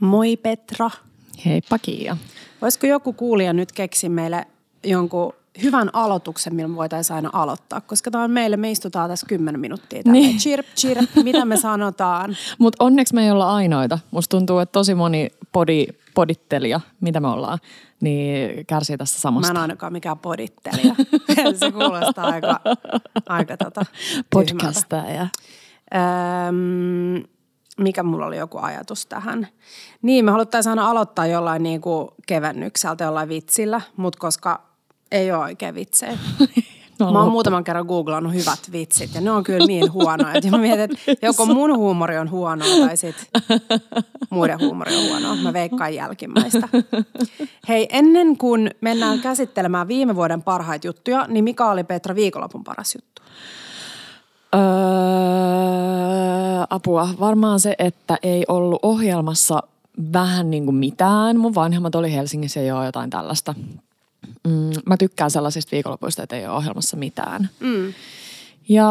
Moi Petra. Heippa Kiia. Voisiko joku kuulija nyt keksiä meille jonkun hyvän aloituksen, millä voitaisiin aina aloittaa? Koska tämä on meille, me istutaan tässä 10 minuuttia. Niin. Niin. Chirp, chirp, mitä me sanotaan? Mutta onneksi me ei olla ainoita. Musta tuntuu, että tosi moni podi, podittelija, mitä me ollaan, niin kärsii tästä Mä samasta. en ainakaan mikään podittelija. Se kuulostaa aika, aika tota. Podcastaja. Öm, mikä mulla oli joku ajatus tähän? Niin, me haluttaisiin aina aloittaa jollain niinku kevennykseltä, jollain vitsillä, mutta koska ei ole oikein vitsejä. No, Mä oon muutaman kerran googlannut hyvät vitsit ja ne on kyllä niin huonoja. että mä mietin, että joko mun huumori on huonoa tai sit muiden huumori on huonoa. Mä veikkaan jälkimmäistä. Hei, ennen kuin mennään käsittelemään viime vuoden parhaita juttuja, niin mikä oli Petra viikonlopun paras juttu? Öö, apua. Varmaan se, että ei ollut ohjelmassa vähän niin kuin mitään. Mun vanhemmat oli Helsingissä jo jotain tällaista. Mm, mä tykkään sellaisista viikonlopuista, että ei ole ohjelmassa mitään. Mm. Ja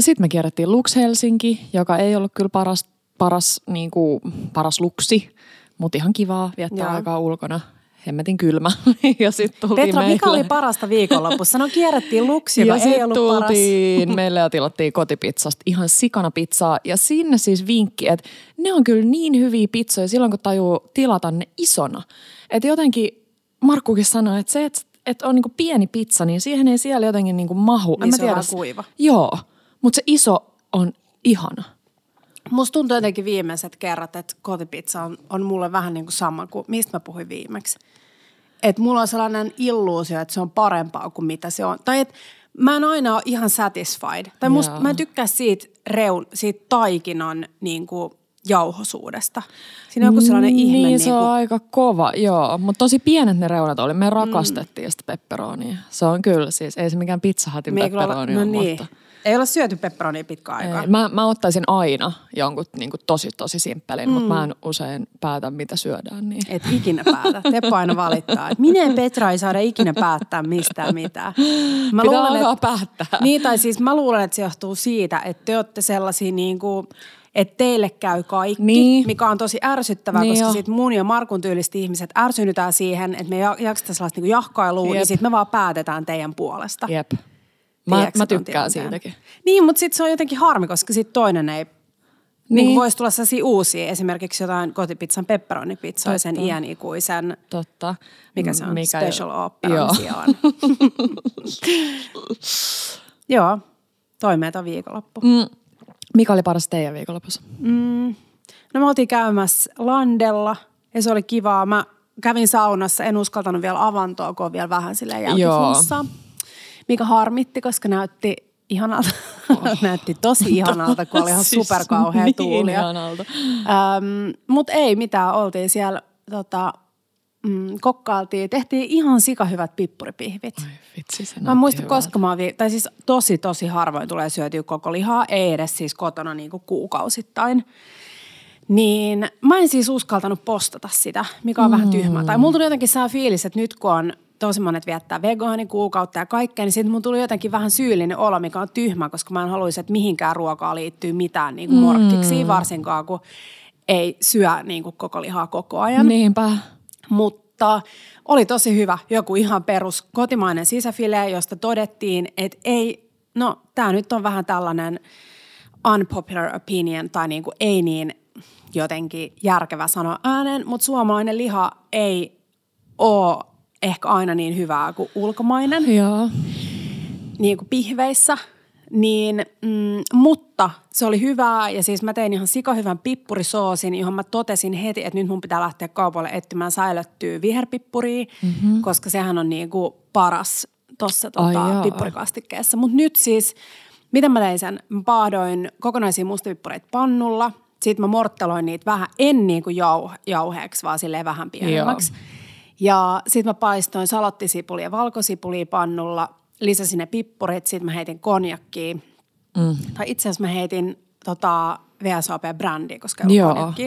sitten me kierrettiin Lux Helsinki, joka ei ollut kyllä paras, paras, niin kuin, paras luksi, mutta ihan kivaa viettää Joo. aikaa ulkona. Hemmetin kylmä. ja sitten tultiin Petra, meille. mikä oli parasta viikonlopussa? No kierrettiin Luksi, joka ja ei ollut paras. tultiin meille ja tilattiin kotipizzasta ihan sikana pizzaa. Ja sinne siis vinkki, että ne on kyllä niin hyviä pizzoja silloin, kun tajuu tilata ne isona. Että jotenkin Markkukin sanoi, että se, että, että on niinku pieni pizza, niin siihen ei siellä jotenkin niinku mahu. En Niin mä se on tiedä. kuiva. Joo, mutta se iso on ihana. Musta tuntuu jotenkin viimeiset kerrat, että kotipizza on, on mulle vähän niin kuin sama kuin, mistä mä puhuin viimeksi. Että mulla on sellainen illuusio, että se on parempaa kuin mitä se on. Tai että mä en aina ole ihan satisfied. Tai musta, Joo. mä en tykkää siitä, reun, siitä taikinan niin kuin jauhosuudesta. Siinä on joku sellainen niin, ihme. Niin, se kuin, on aika kova, joo. Mutta tosi pienet ne reunat oli. Me rakastettiin sitä pepperonia. Se on kyllä siis, ei se mikään pizzahatin pepperoni no ole, niin. mutta... Ei ole syöty pepperonia pitkään aikaa. Mä, mä ottaisin aina jonkun niin kuin tosi tosi simppelin, mm. mutta mä en usein päätä mitä syödään. Niin. Et ikinä päätä. Teppo aina valittaa, että minä ja Petra ei saada ikinä päättää mistään mitään. Mä Pitää luulen, alkaa että, päättää. Niin, tai siis mä luulen, että se johtuu siitä, että te olette sellaisia niin kuin, että teille käy kaikki, Niin. mikä on tosi ärsyttävää, Niin koska jo. sit mun ja Markun tyyliset ihmiset ärsynytään siihen, että me ja- jakseta sellaista niin jahkailua, ja Jep. sitten me vaan päätetään teidän puolesta. Jep. Mä, mä tykkään siitäkin. Niin, mutta sitten se on jotenkin harmi, koska sitten toinen ei... Niin. Niin. Niin voisi tulla sellaisia uusia, esimerkiksi jotain kotipizzan pepperonipizzoja, sen iän ikuisen Totta. mikä se on? Mikä Special Joo. Operan sijaan. Joo, toimeeta viikonloppu. Mm. Mikä oli paras teidän viikonlopussa? Mm. No me oltiin käymässä Landella ja se oli kivaa. Mä kävin saunassa, en uskaltanut vielä avantoa, kun on vielä vähän silleen jälkiflunssaa. Mikä harmitti, koska näytti ihanalta. näytti tosi ihanalta, kun oli ihan Siis superkauhea niin tuuli. ihanalta. Mutta ei mitään, oltiin siellä tota, mm, kokkailtiin, tehtiin ihan sikahyvät pippuripihvit. Ai vitsi, se Mä en muista, hyvältä. koska mä vi- tai siis tosi tosi harvoin tulee syötyä koko lihaa, ei edes siis kotona niin kuin kuukausittain. Niin mä en siis uskaltanut postata sitä, mikä on mm. vähän tyhmää. Tai mulla tuli jotenkin saa fiilis, että nyt kun on tosi monet viettää vegaanikuukautta ja kaikkea, niin sitten mulla tuli jotenkin vähän syyllinen olo, mikä on tyhmä, koska mä en haluaisi, että mihinkään ruokaa liittyy mitään niin kuin morkkiksi, varsinkaan kun ei syö niin kuin koko lihaa koko ajan. Niinpä. Mutta oli tosi hyvä, joku ihan perus kotimainen sisäfile, josta todettiin, että ei, no tämä nyt on vähän tällainen unpopular opinion tai niin kuin ei niin jotenkin järkevä sanoa ääneen, mutta suomalainen liha ei ole ehkä aina niin hyvää kuin ulkomainen Joo. niin kuin pihveissä. Niin, mm, mutta se oli hyvää ja siis mä tein ihan sikahyvän pippurisoosin, johon mä totesin heti, että nyt mun pitää lähteä kaupalle etsimään säilyttyä viherpippuria, mm-hmm. koska sehän on niin kuin paras tuossa tota, pippurikastikkeessa. Mutta nyt siis, miten mä tein sen? Mä paadoin kokonaisia mustapippureita pannulla, sitten mä mortteloin niitä vähän, en niin kuin jau, jauheeksi, vaan silleen vähän pienemmäksi. Ja sitten mä paistoin salottisipulia ja valkosipulia pannulla, lisäsin ne pippurit, sitten mä heitin konjakkiä. Mm. Tai itse asiassa mä heitin tota, VSOP-brändiä, koska ei ollut.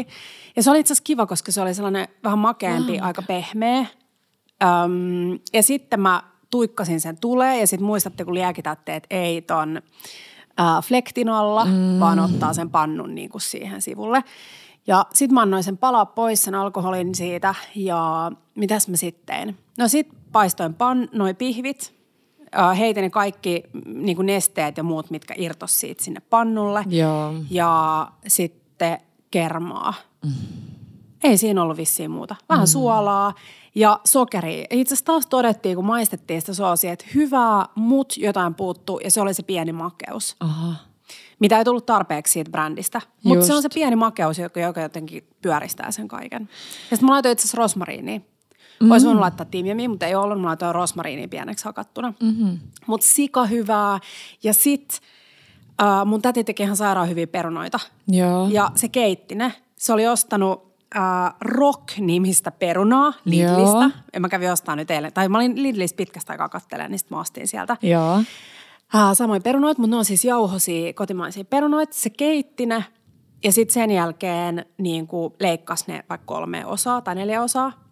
Ja se oli itse asiassa kiva, koska se oli sellainen vähän makeampi, aika pehmeä. Öm, ja sitten mä tuikkasin sen tulee ja sitten muistatte, kun liekitätte, että ei ton äh, flektin alla, mm. vaan ottaa sen pannun niin kuin siihen sivulle. Ja sit mä annoin sen palaa pois sen alkoholin siitä ja mitäs mä sitten? No sit paistoin pan, noi pihvit, heitin ne kaikki niin kuin nesteet ja muut, mitkä irtos siitä sinne pannulle. Joo. Ja sitten kermaa. Mm. Ei siinä ollut vissiin muuta. Vähän mm. suolaa ja sokeria. Itse asiassa taas todettiin, kun maistettiin sitä soosia, että hyvää, mut jotain puuttuu ja se oli se pieni makeus. Aha. Mitä ei tullut tarpeeksi siitä brändistä. Mutta se on se pieni makeus, joka, joka jotenkin pyöristää sen kaiken. Ja sitten mä laitoin itse asiassa rosmariinia. Mm. Olisi voinut laittaa tiimiämiä, mutta ei ollut. Mä laitoin rosmariinia pieneksi hakattuna. Mm-hmm. Mutta sika hyvää. Ja sit äh, mun täti teki ihan sairaan hyviä perunoita. Joo. Ja se keitti ne. Se oli ostanut äh, Rock-nimistä perunaa Lidlistä. Joo. Ja mä kävin ostamaan nyt eilen. Tai mä olin Lidlistä pitkästä aikaa kattelemaan, niin sit mä ostin sieltä. Joo. Äh, samoin perunoita, mutta ne on siis jauhosia kotimaisia perunoita. Se keitti ne ja sitten sen jälkeen niin kuin leikkasi ne vaikka kolme osaa tai neljä osaa.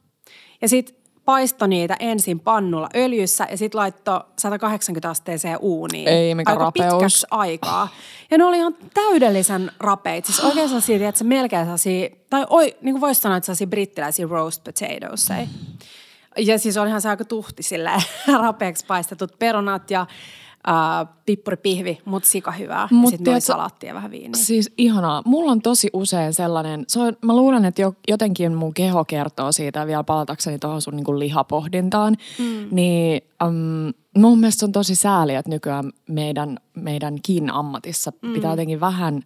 Ja sitten paistoi niitä ensin pannulla öljyssä ja sitten laittoi 180 asteeseen uuniin. Ei, mikä Aika rapeus. pitkäksi aikaa. Ja ne oli ihan täydellisen rapeita. Siis oikein sellaisia, että se melkein sellaisia, tai oi, niin kuin voisi sanoa, että sellaisia brittiläisiä roast potatoes. Ja siis olihan se aika tuhti silleen rapeaksi paistetut perunat ja äh, pippuripihvi, mutta sika hyvää. Mut ja sitten tiedätkö- salaattia ja vähän viiniä. Siis ihanaa. Mulla on tosi usein sellainen, se on, mä luulen, että jo, jotenkin mun keho kertoo siitä vielä palatakseni tuohon sun niin lihapohdintaan, mm. niin um, mun mielestä on tosi sääli, että nykyään meidän, meidänkin ammatissa mm. pitää jotenkin vähän,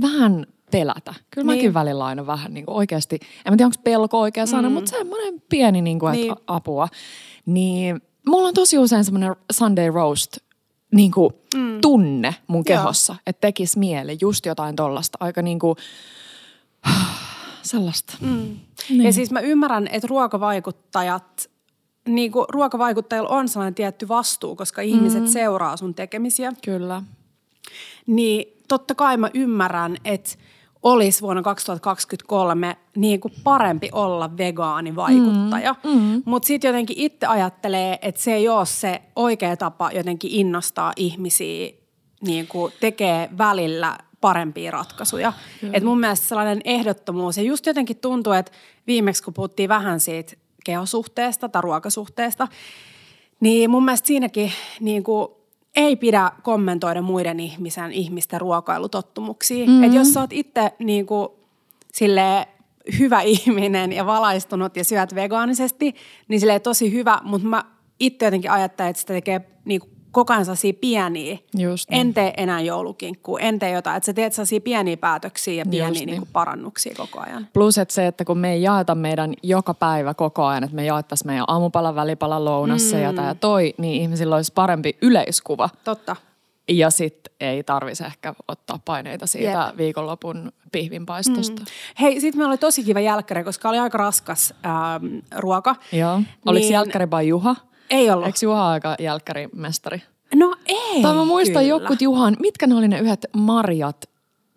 vähän pelätä. Kyllä Niin. mäkin välillä aina vähän niin kuin oikeasti, en mä tiedä onko pelko oikea sana, mm. mutta semmoinen pieni niin kuin, Niin. apua. Niin mulla on tosi usein semmoinen Sunday roast niin kuin mm. tunne mun Joo. kehossa, että tekisi mieli just jotain tollasta. Aika niin kuin, sellaista. Mm. Niin. Ja siis mä ymmärrän, että ruokavaikuttajat, niin kuin ruokavaikuttajilla on sellainen tietty vastuu, koska ihmiset seuraa sun tekemisiä. Kyllä. Niin totta kai mä ymmärrän, että olisi vuonna 2023 niin kuin parempi olla vegaanivaikuttaja. Mm, mm. Mutta sitten jotenkin itse ajattelee, että se ei ole se oikea tapa jotenkin innostaa ihmisiä niin kuin tekee välillä parempia ratkaisuja. Et mun mielestä sellainen ehdottomuus, ja just jotenkin tuntuu, että viimeksi kun puhuttiin vähän siitä kehosuhteesta tai ruokasuhteesta, niin mun mielestä siinäkin niin kuin, ei pidä kommentoida muiden ihmisen, ihmisten ruokailutottumuksia. Mm-hmm. Että jos sä oot itse niin kuin, silleen, hyvä ihminen ja valaistunut ja syöt vegaanisesti, niin sille tosi hyvä, mutta mä itse jotenkin ajattelen, että sitä tekee niin kuin, koko ajan sellaisia pieniä. Just niin. En tee enää joulukinkkua, en tee jotain. Että sä teet sellaisia pieniä päätöksiä ja pieniä Just niin. niin. Kuin, parannuksia koko ajan. Plus, että se, että kun me ei jaeta meidän joka päivä koko ajan, että me jaettaisiin meidän aamupala, välipala, lounas mm. ja tämä toi, niin ihmisillä olisi parempi yleiskuva. Totta. Ja sitten ei tarvitsisi ehkä ottaa paineita siitä Jep. viikonlopun pihvinpaistosta. Mm. Hei, sitten meillä oli tosi kiva jälkkäri, koska oli aika raskas ähm, ruoka. Joo. Oliko Niin- jälkkäri vai Juha? Ei ollut. Eikö Juha aika jälkkärimestari? No ei Tai mä muistan jokut Juhan, mitkä ne oli ne yhdet marjat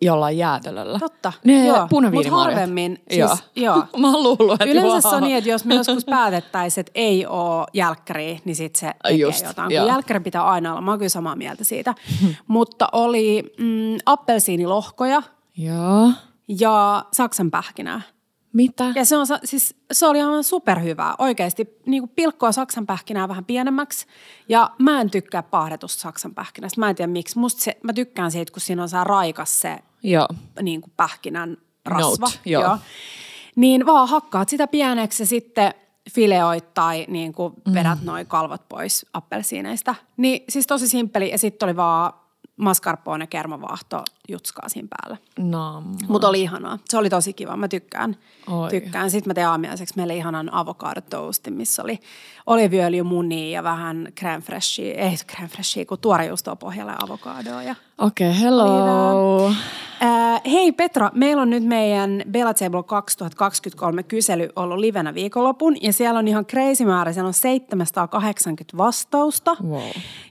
jollain jäätelöllä? Totta. Ne Joo, punaviinimarjat. mut harvemmin, siis- joo. joo. mä oon luullut, että Yleensä se on niin, että jos me joskus päätettäisiin, että ei ole jälkkäriä, niin sitten se tekee Just, jotain. joo. Jälkkäri pitää aina olla, mä oon kyllä samaa mieltä siitä. Mutta oli mm, appelsiinilohkoja Joo. ja saksan pähkinää. Mitä? Ja se, on, siis, se oli aivan superhyvää. Oikeasti niin kuin pilkkoa saksan pähkinää vähän pienemmäksi. Ja mä en tykkää pahdetusta saksan pähkinästä. Mä en tiedä miksi. Musta se, mä tykkään siitä, kun siinä on saa raikas se Joo. niin kuin pähkinän rasva. Note, joo. Niin vaan hakkaat sitä pieneksi ja sitten fileoit tai niin kuin vedät mm. noin kalvot pois appelsiineista. Niin siis tosi simppeli ja sitten oli vaan mascarpone ja kermavaahto jutskaa siinä päällä. No. Mutta oli ihanaa. Se oli tosi kiva. Mä tykkään. Oi. tykkään. Sitten mä tein aamiaiseksi meille ihanan avokadotoastin, missä oli oliviöljy, munia ja vähän crème fraichea, ei crème fraichea, kun tuorejuustoa pohjalla ja avokadoa. Ja Okei, okay, hello. Äh, hei Petra, meillä on nyt meidän Bella Table 2023 kysely ollut livenä viikonlopun ja siellä on ihan crazy määrä, siellä on 780 vastausta. Wow.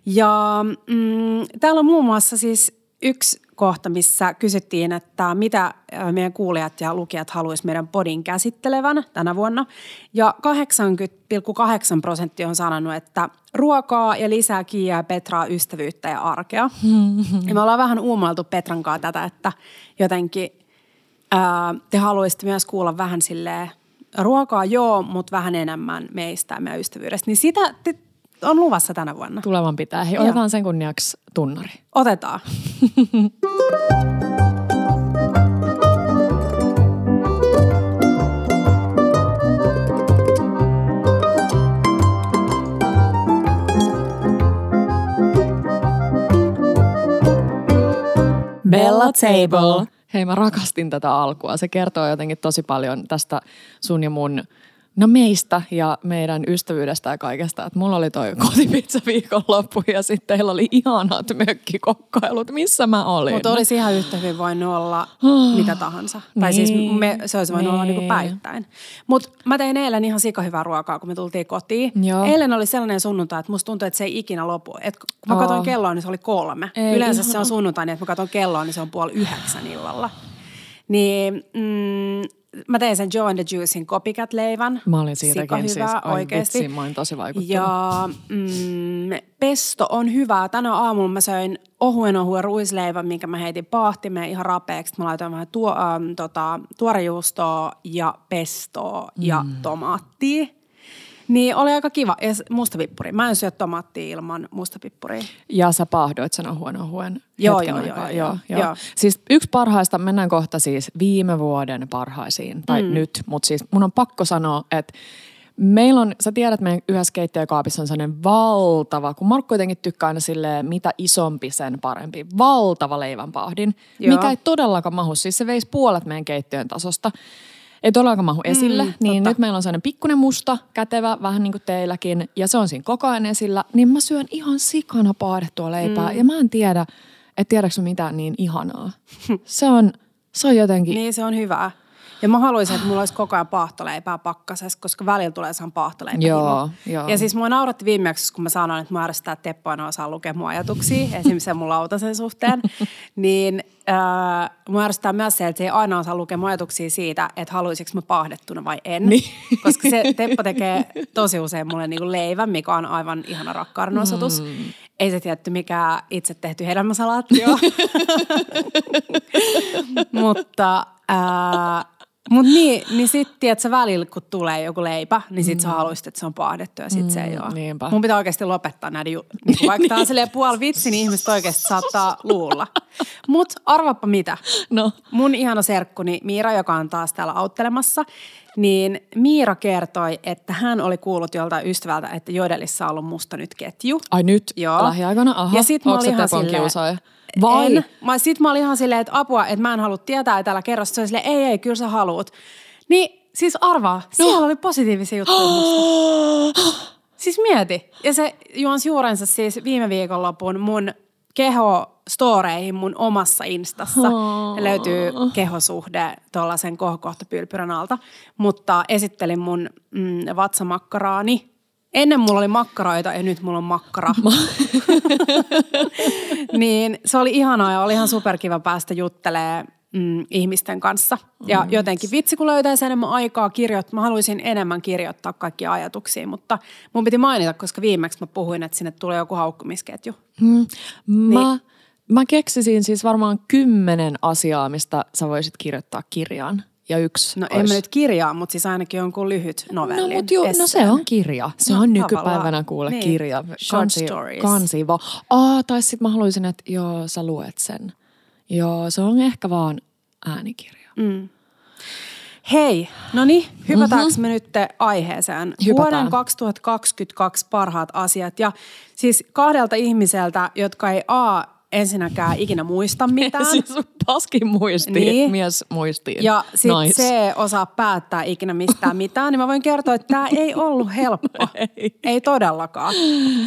Ja mm, täällä on muun muassa siis yksi kohta, missä kysyttiin, että mitä meidän kuulijat ja lukijat haluaisi meidän podin käsittelevän tänä vuonna. Ja 80,8 prosenttia on sanonut, että ruokaa ja lisää Kiia ja Petraa ystävyyttä ja arkea. ja me ollaan vähän uumailtu Petran kanssa tätä, että jotenkin ää, te haluaisitte myös kuulla vähän silleen, ruokaa joo, mutta vähän enemmän meistä ja meidän ystävyydestä. Niin sitä te, on luvassa tänä vuonna. Tulevan pitää. Hei, otetaan sen kunniaksi tunnari. Otetaan. Bella Table. Hei, mä rakastin tätä alkua. Se kertoo jotenkin tosi paljon tästä sun ja mun No meistä ja meidän ystävyydestä ja kaikesta. Että mulla oli toi kotipizza viikonloppu ja sitten teillä oli ihanat mökkikokkailut. Missä mä olin? Mutta olisi ihan yhtä hyvin voinut olla mitä tahansa. Niin. Tai siis niin. me, se olisi voinut niin. olla niinku niin päittäin. Mutta mä tein eilen ihan sikahyvää ruokaa, kun me tultiin kotiin. Joo. Eilen oli sellainen sunnuntai, että musta tuntui, että se ei ikinä lopu. Et kun mä katsoin kelloa, niin se oli kolme. Ei, Yleensä ihana. se on sunnuntai, niin että mä katson kelloa, niin se on puoli yhdeksän illalla. Niin mm, mä tein sen Joe and the Juicein copycat-leivän. Mä olin siitäkin hyvä, siis, oikeasti. Vitsi, mä olin tosi vaikuttunut. Ja mm, pesto on hyvää. Tänä aamulla mä söin ohuen ohuen ruisleivän, minkä mä heitin paahtimeen ihan rapeeksi. Mä laitoin vähän tuo, ähm, tota, tuorejuustoa ja pestoa mm. ja tomaattia. Niin oli aika kiva. Ja mustapippuri. Mä en syö tomaattia ilman mustapippuria. Ja sä paahdoit sen ohuen ohuen joo, joo, joo, joo, joo, joo. joo. Siis yksi parhaista, mennään kohta siis viime vuoden parhaisiin, tai mm. nyt, mutta siis mun on pakko sanoa, että Meillä on, sä tiedät, meidän yhdessä keittiökaapissa on sellainen valtava, kun Markku jotenkin tykkää aina silleen, mitä isompi sen parempi. Valtava leivänpahdin, Joo. mikä ei todellakaan mahu. Siis se veisi puolet meidän keittiön tasosta ei todellakaan mahu esille. Mm, niin totta. nyt meillä on sellainen pikkuinen musta, kätevä, vähän niin kuin teilläkin, ja se on siinä koko ajan esillä. Niin mä syön ihan sikana paadettua leipää, mm. ja mä en tiedä, että tiedätkö mitä niin ihanaa. Se on, se on jotenkin... Niin, se on hyvää. Ja mä haluaisin, että mulla olisi koko ajan paahtoleipää pakkasessa, koska välillä tulee saan paahtoleipää. Joo, joo. Ja siis mua nauratti viimeksi, kun mä sanoin, että mä ärsyttää, että Teppo aina osaa lukea mun ajatuksia, esimerkiksi sen mun lautasen suhteen. niin äh, mua ärsyttää myös se, että se ei aina osaa lukea mun ajatuksia siitä, että haluaisinko mä paahdettuna vai en. Niin. Koska se Teppo tekee tosi usein mulle niinku leivän, mikä on aivan ihana rakkauden osoitus. Mm. Ei se tietty mikä itse tehty hedelmäsalaatti Mutta... Äh, mutta niin, niin sitten, tiedätkö, välillä kun tulee joku leipä, niin sit mm. sä haluaisit, että se on paahdettu ja sit mm, se ei ole. Niinpä. Mun pitää oikeasti lopettaa näiden, ju- niin vaikka tää on silleen puoli vitsi, niin ihmiset oikeasti saattaa luulla. Mut arvappa mitä. No. Mun ihana serkkuni Miira, joka on taas täällä auttelemassa, niin Miira kertoi, että hän oli kuullut joltain ystävältä, että Jodelissa on ollut musta nyt ketju. Ai nyt? Joo. Lähiaikana? Aha. Ja sit mä olin ihan silleen, vai? En. Mä, sit mä olin ihan silleen, että apua, että mä en halua tietää, että älä kerro. Se oli silleen, ei, ei, kyllä sä haluut. Niin siis arvaa, no. siellä oli positiivisia juttuja musta. Siis mieti. Ja se juonsi juurensa siis viime viikonlopun mun keho storeihin mun omassa instassa. Oh. Löytyy kehosuhde tuollaisen kohokohtapylpyrän alta. Mutta esittelin mun mm, vatsamakkaraani Ennen mulla oli makkaroita ja nyt mulla on makkara. niin se oli ihanaa ja oli ihan superkiva päästä juttelee mm, ihmisten kanssa. Ja mm. jotenkin vitsi, kun löytäisi enemmän aikaa kirjoittaa. Mä haluaisin enemmän kirjoittaa kaikkia ajatuksia, mutta mun piti mainita, koska viimeksi mä puhuin, että sinne tulee joku haukkumisketju. Mm. Mä, niin. mä keksisin siis varmaan kymmenen asiaa, mistä sä voisit kirjoittaa kirjaan ja yksi No olisi... en mä nyt kirjaa, mutta siis ainakin jonkun lyhyt novelli. No, mutta ju, no se on kirja. Se no, on nykypäivänä kuule niin. kirja. Kansi. Kansi vaan. Ah, tai sitten mä haluaisin, että joo, sä luet sen. Joo, se on ehkä vaan äänikirja. Mm. Hei, no niin, hypätäänkö mm-hmm. me nyt aiheeseen? Hypätään. Vuoden 2022 parhaat asiat. Ja siis kahdelta ihmiseltä, jotka ei A, ensinnäkään ikinä muista mitään. siis paskin muisti, niin. mies muistiin. Ja sitten nice. se osaa päättää ikinä mistään mitään, niin mä voin kertoa, että tämä ei ollut helppo. ei. ei todellakaan.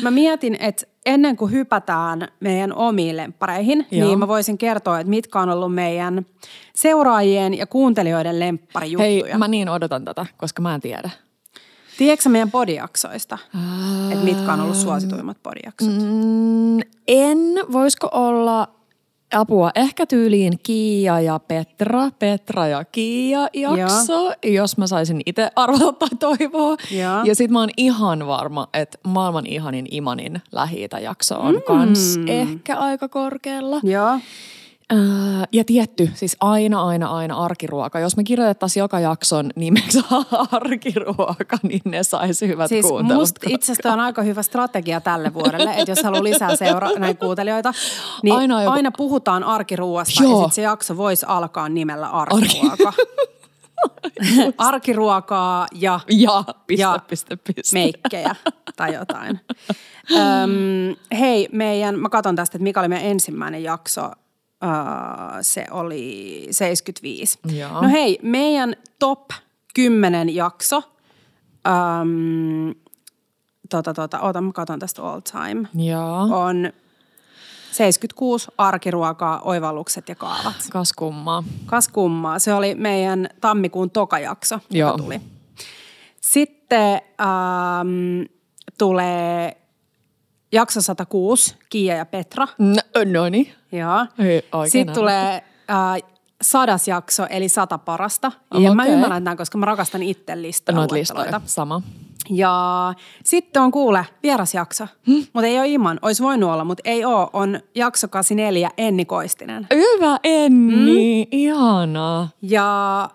Mä mietin, että ennen kuin hypätään meidän omiin lemppareihin, Joo. niin mä voisin kertoa, että mitkä on ollut meidän seuraajien ja kuuntelijoiden lempparijuttuja. Hei, mä niin odotan tätä, koska mä en tiedä. Tiedätkö meidän podijaksoista, uh, että mitkä on ollut suosituimmat podijaksot? Mm, en. Voisiko olla apua ehkä tyyliin Kiia ja Petra, Petra ja Kiia jakso, Joo. jos mä saisin itse arvata tai toivoa. Joo. Ja sit mä oon ihan varma, että maailman ihanin Imanin lähi jakso on mm. kans ehkä aika korkealla. Joo. Öö, ja tietty, siis aina, aina, aina arkiruoka. Jos me kirjoitettaisiin joka jakson nimeksi arkiruoka, niin ne saisi hyvät Siis kuuntelut. musta itse asiassa on aika hyvä strategia tälle vuodelle, että jos haluaa lisää seura näitä kuuntelijoita, niin Aina joku- aina puhutaan arkiruoasta Joo. ja sitten se jakso voisi alkaa nimellä arkiruoka. Arkiruokaa ja Ja, piste, Ja piste, piste. meikkejä tai jotain. Öm, hei, meidän, mä katson tästä, että mikä oli meidän ensimmäinen jakso. Öö, se oli 75. Joo. No hei, meidän top 10 jakso. Öm, tota, tota, oota, mä katson tästä all time. Joo, On 76 arkiruokaa, oivallukset ja kaavat. kas kummaa. Kas kummaa. Se oli meidän tammikuun tokajakso, Joo. joka tuli. Sitten ähm, tulee jakso 106, Kiia ja Petra. No, no niin. Joo. Sitten tulee äh, sadas jakso, eli sata parasta. Ja mä ymmärrän tämän, koska mä rakastan itse. Noita luetteloita. listoja, sama. Ja sitten on kuule vierasjakso, hmm? mutta ei ole Iman. Olisi voinut olla, mutta ei ole. On jakso 84, Enni Koistinen. Hyvä Enni, mm. ihanaa. Ja,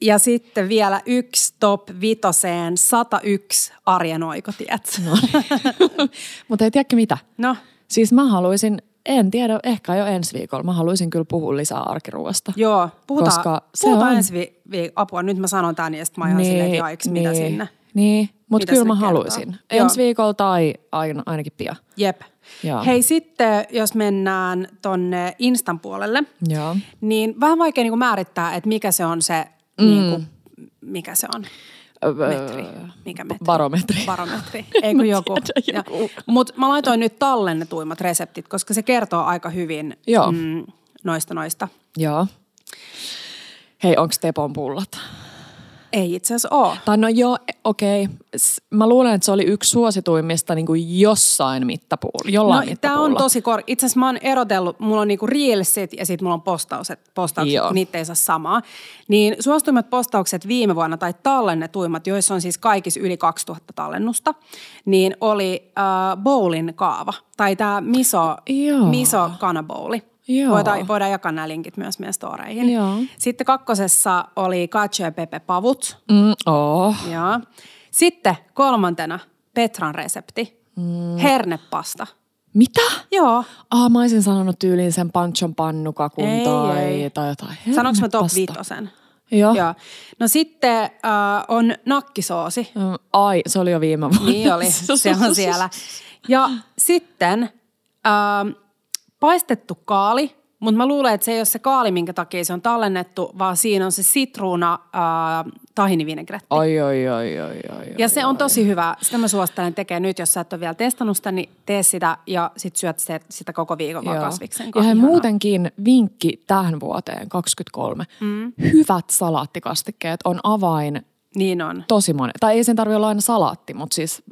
ja sitten vielä yksi top vitoseen 101 arjen oikotiet. No. Mutta ei tiedäkö mitä? no, Siis mä haluaisin, en tiedä, ehkä jo ensi viikolla, mä haluaisin kyllä puhua lisää arkiruoasta. joo, puhutaan, Koska se puhutaan on- ensi vi- vi- apua. Nyt mä sanon tämän ja sitten mä oon ihan silleen, että jaiks, mitä sinne. Niin, mutta kyllä mä kertoo? haluaisin. Joo. Ensi viikolla tai aina, ainakin pian. Jep. Joo. Hei sitten, jos mennään tonne Instan puolelle, Joo. niin vähän vaikea niin määrittää, että mikä se on se, mm. niin kuin, mikä se on. Metri. Mikä metri? Barometri. Barometri. Ei kun joku. joku. Mutta mä laitoin nyt tallennetuimmat reseptit, koska se kertoo aika hyvin Joo. Mm, noista noista. Joo. Hei, onko Tepon pullat? Ei itse asiassa ole. Tai no joo, okei. Okay. Mä luulen, että se oli yksi suosituimmista niin kuin jossain mittapuulla, jollain No, mittapuulla. tämä on tosi kor... Itse asiassa mä oon erotellut, mulla on niinku reelsit ja sitten mulla on postaukset, postaukset Joo. kun niitä ei saa samaa. Niin suosituimmat postaukset viime vuonna tai tallennetuimmat, joissa on siis kaikissa yli 2000 tallennusta, niin oli äh, bowlin kaava. Tai tämä miso, Joo. miso kanabouli. Joo. Voidaan, voidaan jakaa nämä linkit myös meidän storeihin. Joo. Sitten kakkosessa oli cacio e pepe pavut. Mm, oh. Joo. Sitten kolmantena Petran resepti. Mm. Hernepasta. Mitä? Joo. Ah, mä olisin sanonut tyyliin sen panchon pannukakun Ei, tai, ei. tai jotain. Sanoinko mä top hernepasta. viitosen? Joo. Joo. No sitten äh, on nakkisoosi. Mm, Ai, se oli jo viime vuonna. Niin oli, se on siellä. Ja sitten äh, paistettu kaali, mutta mä luulen, että se ei ole se kaali, minkä takia se on tallennettu, vaan siinä on se sitruuna äh, tahinivinegretti. Oi, oi, oi, oi, oi. Ja se on tosi hyvä. Sitä mä suosittelen tekemään nyt, jos sä et ole vielä testannut sitä, niin tee sitä ja sit syöt se, sitä koko viikon vaan Joo. kasviksen Ja muutenkin vinkki tähän vuoteen 23. Mm. Hyvät salaattikastikkeet on avain Niin on. tosi moni. Tai ei sen tarvitse olla aina salaatti, mutta siis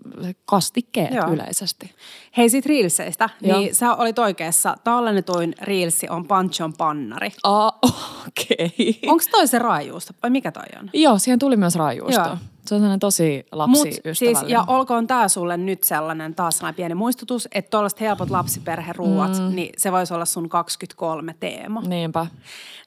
kastikkeet Joo. yleisesti. Hei sit reelseistä, Joo. niin sä olit oikeassa. Tallennetuin reelsi on Panchon pannari. Ah, okei. Okay. Onko toi se raajuusta vai mikä toi on? Joo, siihen tuli myös raajuusto. Joo. Se on sellainen tosi Mut lapsiystävällinen. siis, ja olkoon tää sulle nyt sellainen taas sellainen pieni muistutus, että tuollaiset helpot lapsiperheruuat, mm. niin se voisi olla sun 23 teema. Niinpä.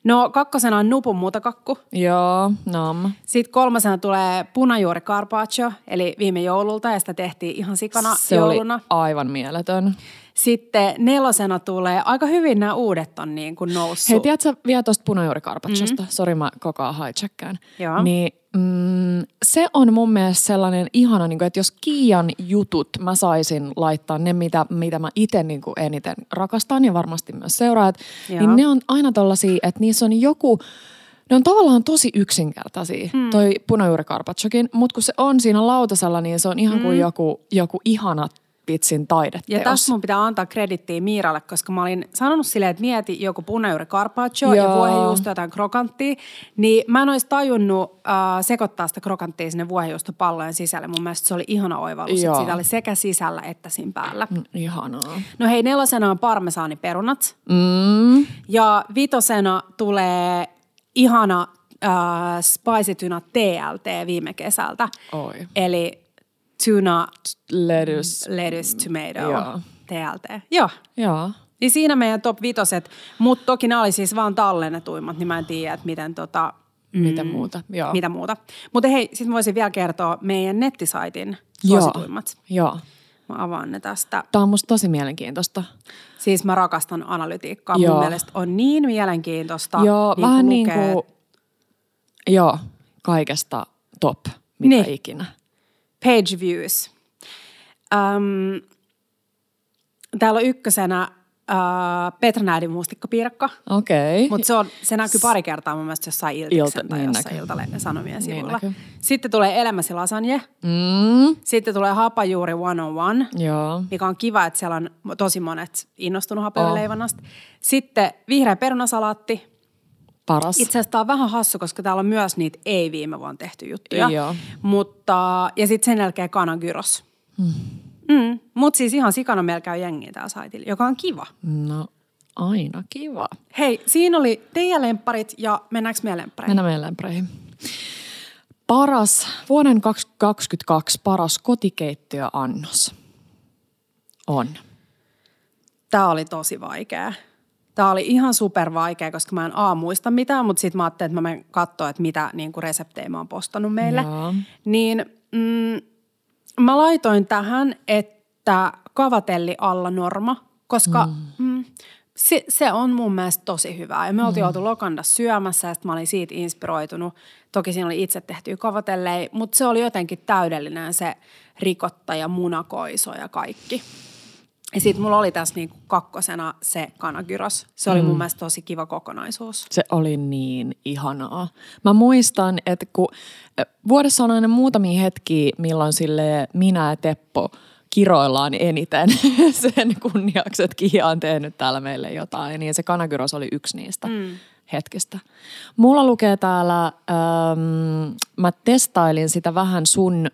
No kakkosena on nupun muutakakku. Joo, nam. Sitten kolmasena tulee punajuuri carpaccio, eli viime joululta, ja sitä tehtiin ihan sikana Se jouluna. oli aivan mieletön. Sitten nelosena tulee, aika hyvin nämä uudet on niin kuin noussut. Hei, tiedätkö vielä tuosta punajuurikarpatsosta? Mm. Sori, mä koko ajan hijackään. Joo. Niin mm, se on mun mielestä sellainen ihana, niin kuin, että jos Kiian jutut mä saisin laittaa ne, mitä, mitä mä itse niin kuin eniten rakastan ja varmasti myös seuraat, Joo. niin ne on aina tollasia, että niissä on joku, ne on tavallaan tosi yksinkertaisia, hmm. toi punajuurikarpatsokin, mutta kun se on siinä lautasella, niin se on ihan kuin joku, joku ihana vitsin taideteos. Ja tässä mun pitää antaa kredittiä Miiralle, koska mä olin sanonut silleen, että mieti joku punajuuri carpaccio ja vuohenjuusto jotain krokanttia, niin mä en olisi tajunnut äh, sekoittaa sitä krokanttia sinne vuohenjuustopallojen sisälle. Mun mielestä se oli ihana oivallus, Joo. että sitä oli sekä sisällä että siinä päällä. Mm, Ihanaa. No hei, nelosena on parmesaaniperunat Mm. ja vitosena tulee ihana äh, spicy tuna TLT viime kesältä. Oi. Eli tuna Lettuce. lettuce tomato Joo. TLT. Joo. Joo. Niin siinä meidän top vitoset, mutta toki nämä oli siis vaan tallennetuimmat, niin mä en tiedä, että miten tota, Mitä muuta, joo. mitä muuta. Mutta hei, sitten voisin vielä kertoa meidän nettisaitin Joo. suosituimmat. Joo. Mä avaan ne tästä. Tämä on musta tosi mielenkiintoista. Siis mä rakastan analytiikkaa. Joo. Mun mielestä on niin mielenkiintoista. joo, niin vähän niin lukee, kuin, joo, kaikesta top, mitä Niin. ikinä. Page views. Öm, täällä on ykkösenä äh, Petra Näidin mustikkapiirakka. Okei. Okay. Mutta se, on, se näkyy pari kertaa mun mielestä jossain Iltiksen Ilta- tai niin jossain. Iltalehden Sanomien Niin sivuilla. näkyy. Sitten tulee Elämäsi lasagne. Mm, Sitten tulee Hapajuuri 101, joo. mikä on kiva, että siellä on tosi monet innostunut hapajuurileivonnasta. Sitten vihreä perunasalaatti. Paras. Itse asiassa tämä on vähän hassu, koska täällä on myös niitä ei viime vuonna tehty juttuja. Joo. Mutta, ja sitten sen jälkeen kanagyros. Mm. Mm. Mutta siis ihan sikana meillä käy jengiä täällä saitilla, joka on kiva. No, aina kiva. Hei, siinä oli teidän lempparit ja mennäänkö meidän lemppareihin? Mennään meidän lemppareihin. Paras, vuoden 2022 paras kotikeittiöannos on. Tämä oli tosi vaikea. Tämä oli ihan super vaikea, koska mä en A muista mitään, mutta sitten mä ajattelin, että mä menen katsoa, että mitä niin kuin reseptejä mä oon postannut meille. Joo. Niin mm, mä laitoin tähän, että kavatelli alla norma, koska mm. Mm, se, se on mun mielestä tosi hyvää. Ja me oltiin mm. oltu Lokanda syömässä ja mä olin siitä inspiroitunut. Toki siinä oli itse tehtyä kavatellei, mutta se oli jotenkin täydellinen se rikotta ja munakoiso ja kaikki. Ja sitten mulla oli tässä niinku kakkosena se kanagyros. Se oli mm. mun mielestä tosi kiva kokonaisuus. Se oli niin ihanaa. Mä muistan, että kun vuodessa on aina muutamia hetkiä, milloin sille minä ja Teppo kiroillaan eniten sen kunniaksi, että Kiia on tehnyt täällä meille jotain. Niin se kanagyros oli yksi niistä mm. hetkistä. Mulla lukee täällä, ähm, mä testailin sitä vähän sun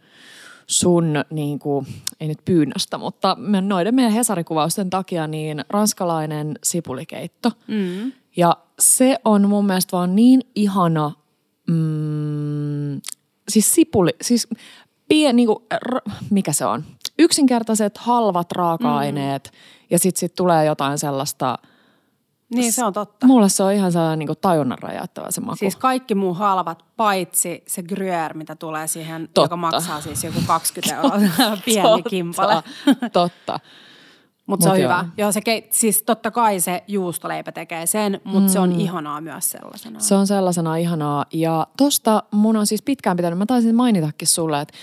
sun, niin kuin, ei nyt pyynnöstä, mutta me- noiden meidän Hesarikuvausten takia, niin ranskalainen sipulikeitto. Mm. Ja se on mun mielestä vaan niin ihana, mm, siis sipuli, siis pien, niin kuin, r- mikä se on? Yksinkertaiset, halvat raaka-aineet mm. ja sitten sit tulee jotain sellaista, Niin se on totta. mulle se on ihan sellainen niin tajunnan räjäyttävä se maku. Siis kaikki muu halvat, paitsi se gruyère, mitä tulee siihen, Totta. joka maksaa siis joku 20 euroa pieni Totta, kimpale. Totta. Mutta se on Mut hyvä. joo. Joo, se keit, siis totta kai se juustoleipä tekee sen, mutta mm. se on ihanaa myös sellaisena. Se on sellaisena ihanaa. Ja tosta mun on siis pitkään pitänyt, mä taisin mainitakin sulle, että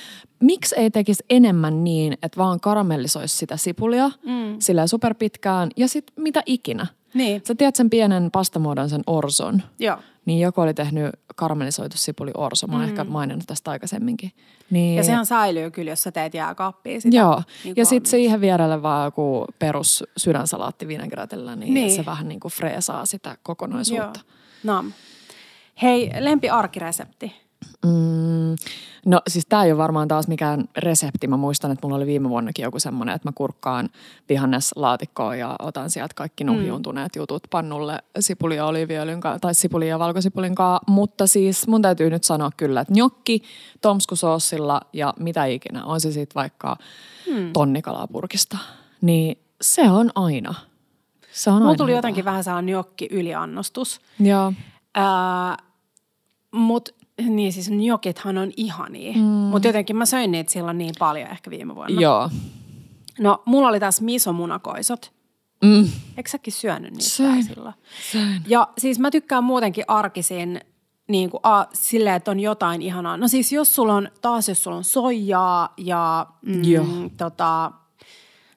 miksi ei tekisi enemmän niin, että vaan karamellisoisi sitä sipulia mm. sillä superpitkään ja sitten mitä ikinä. Niin, Sä tiedät sen pienen pastamuodon, sen orson. joo. Niin joku oli tehnyt karamellisoitu sipuli orso. Mä oon ehkä maininnut tästä aikaisemminkin. Niin, Ja sehän säilyy kyllä, jos sä teet jääkaappia sitä. Joo, niin ja sitten siihen vierelle vaan joku perus sydänsalaatti vinägrätillä, niin, Niin. se vähän niin kuin freesaa sitä kokonaisuutta. Joo. Nam. Hei, lempi arkiresepti. Mm, no siis tämä ei ole varmaan taas mikään resepti. Mä muistan, että mulla oli viime vuonnakin joku semmoinen, että mä kurkkaan vihanneslaatikkoon ja otan sieltä kaikki nuhjuuntuneet jutut pannulle sipuli ja oliiviöljyn kanssa, tai sipuli ja valkosipulin kanssa. Mutta siis mun täytyy nyt sanoa kyllä, että gnocchi tomskusoosilla ja mitä ikinä, on se sitten vaikka hmm. tonnikalaa purkista, niin se on aina. Se on Mulla aina tuli hyvä. jotenkin vähän sellainen jokki yliannostus. Joo. Ää, mut niin siis njokithan on ihania. Mm. Mutta jotenkin mä söin niitä silloin niin paljon ehkä viime vuonna. Joo. No, mulla oli tässä misomunakoisot. Mm. Eikö säkin syönyt niitä Söin. silloin? Söin. Ja siis mä tykkään muutenkin arkisin niin kuin, a, silleen, että on jotain ihanaa. No siis jos sulla on, taas jos sulla on soijaa ja Joo. mm, tota,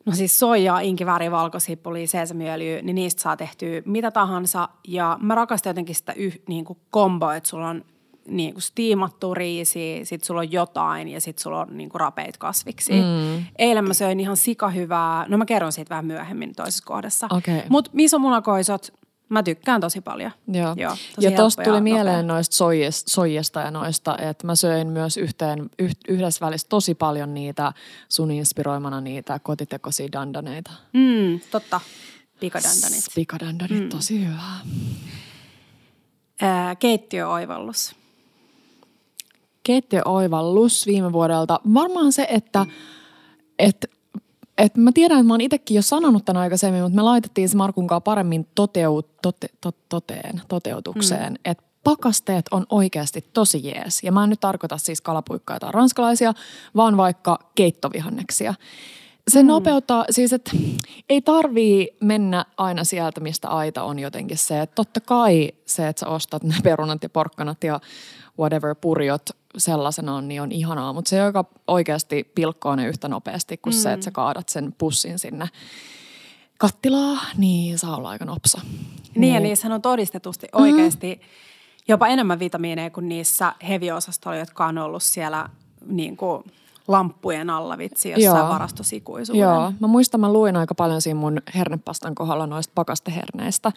no siis soijaa, inkivääriä, valkosipuli, seesamiöljyä, niin niistä saa tehtyä mitä tahansa. Ja mä rakastan jotenkin sitä yh, niin kuin komboa, että sulla on niin kuin stiimattu riisi, sit sulla on jotain ja sit sulla on niin kuin rapeita kasviksi. Mm. Eilen mä söin ihan sikahyvää, no mä kerron siitä vähän myöhemmin toisessa kohdassa. Okei. Mutta misomunakoisot, mä tykkään tosi paljon. Joo. Joo, tosi ja tosta tuli ja mieleen noista soijesta, soijesta ja noista, että mä söin myös yhteen, yh, yhdessä välissä tosi paljon niitä sun inspiroimana niitä kotitekoisia dandaneita. Mm, totta. Pikadandanit. Pikadandanit, mm. tosi hyvää. Ää, keittiöoivallus. Keittiöoivallus viime vuodelta. Varmaan se, että, että et mä tiedän, että mä oon itsekin jo sanonut tämän aikaisemmin, mutta me laitettiin se Markun kanssa paremmin toteu, tote, to, toteen, toteutukseen, mm. että pakasteet on oikeasti tosi jees. Ja mä en nyt tarkoita siis kalapuikkaa tai ranskalaisia, vaan vaikka keittovihanneksia. Se mm. nopeuttaa, siis että ei tarvii mennä aina sieltä, mistä aita on jotenkin se, että totta kai se, että sä ostat ne perunat ja porkkanat ja whatever purjot sellaisenaan, niin on ihanaa. Mutta se, joka oikeasti pilkkoo ne yhtä nopeasti kuin mm. se, että sä kaadat sen pussin sinne kattilaa, niin saa olla aika nopsa. Niin, niin. ja niissä on todistetusti oikeasti mm. jopa enemmän vitamiineja kuin niissä heviosastoilla, jotka on ollut siellä niin kuin – lamppujen alla vitsi jossain Joo. varastosikuisuuden. Joo, mä muistan, mä luin aika paljon siinä mun hernepastan kohdalla noista pakasteherneistä,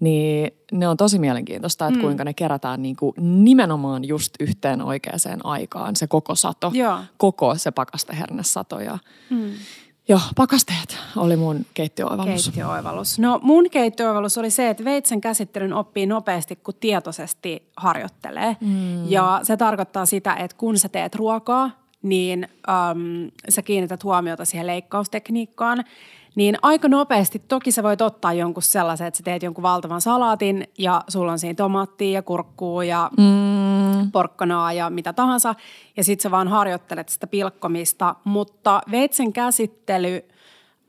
niin ne on tosi mielenkiintoista, että mm. kuinka ne kerätään niin kuin nimenomaan just yhteen oikeaan aikaan, se koko sato, Joo. koko se pakastehernesato ja mm. Joo, pakasteet oli mun keittioivallus. Keittioivallus. No mun keittioivallus oli se, että veitsen käsittelyn oppii nopeasti, kun tietoisesti harjoittelee. Mm. Ja se tarkoittaa sitä, että kun sä teet ruokaa, niin äm, sä kiinnität huomiota siihen leikkaustekniikkaan, niin aika nopeasti toki sä voit ottaa jonkun sellaisen, että sä teet jonkun valtavan salaatin ja sulla on siinä tomaattia ja kurkkuu ja mm. porkkanaa ja mitä tahansa. Ja sit sä vaan harjoittelet sitä pilkkomista, mutta veitsen käsittely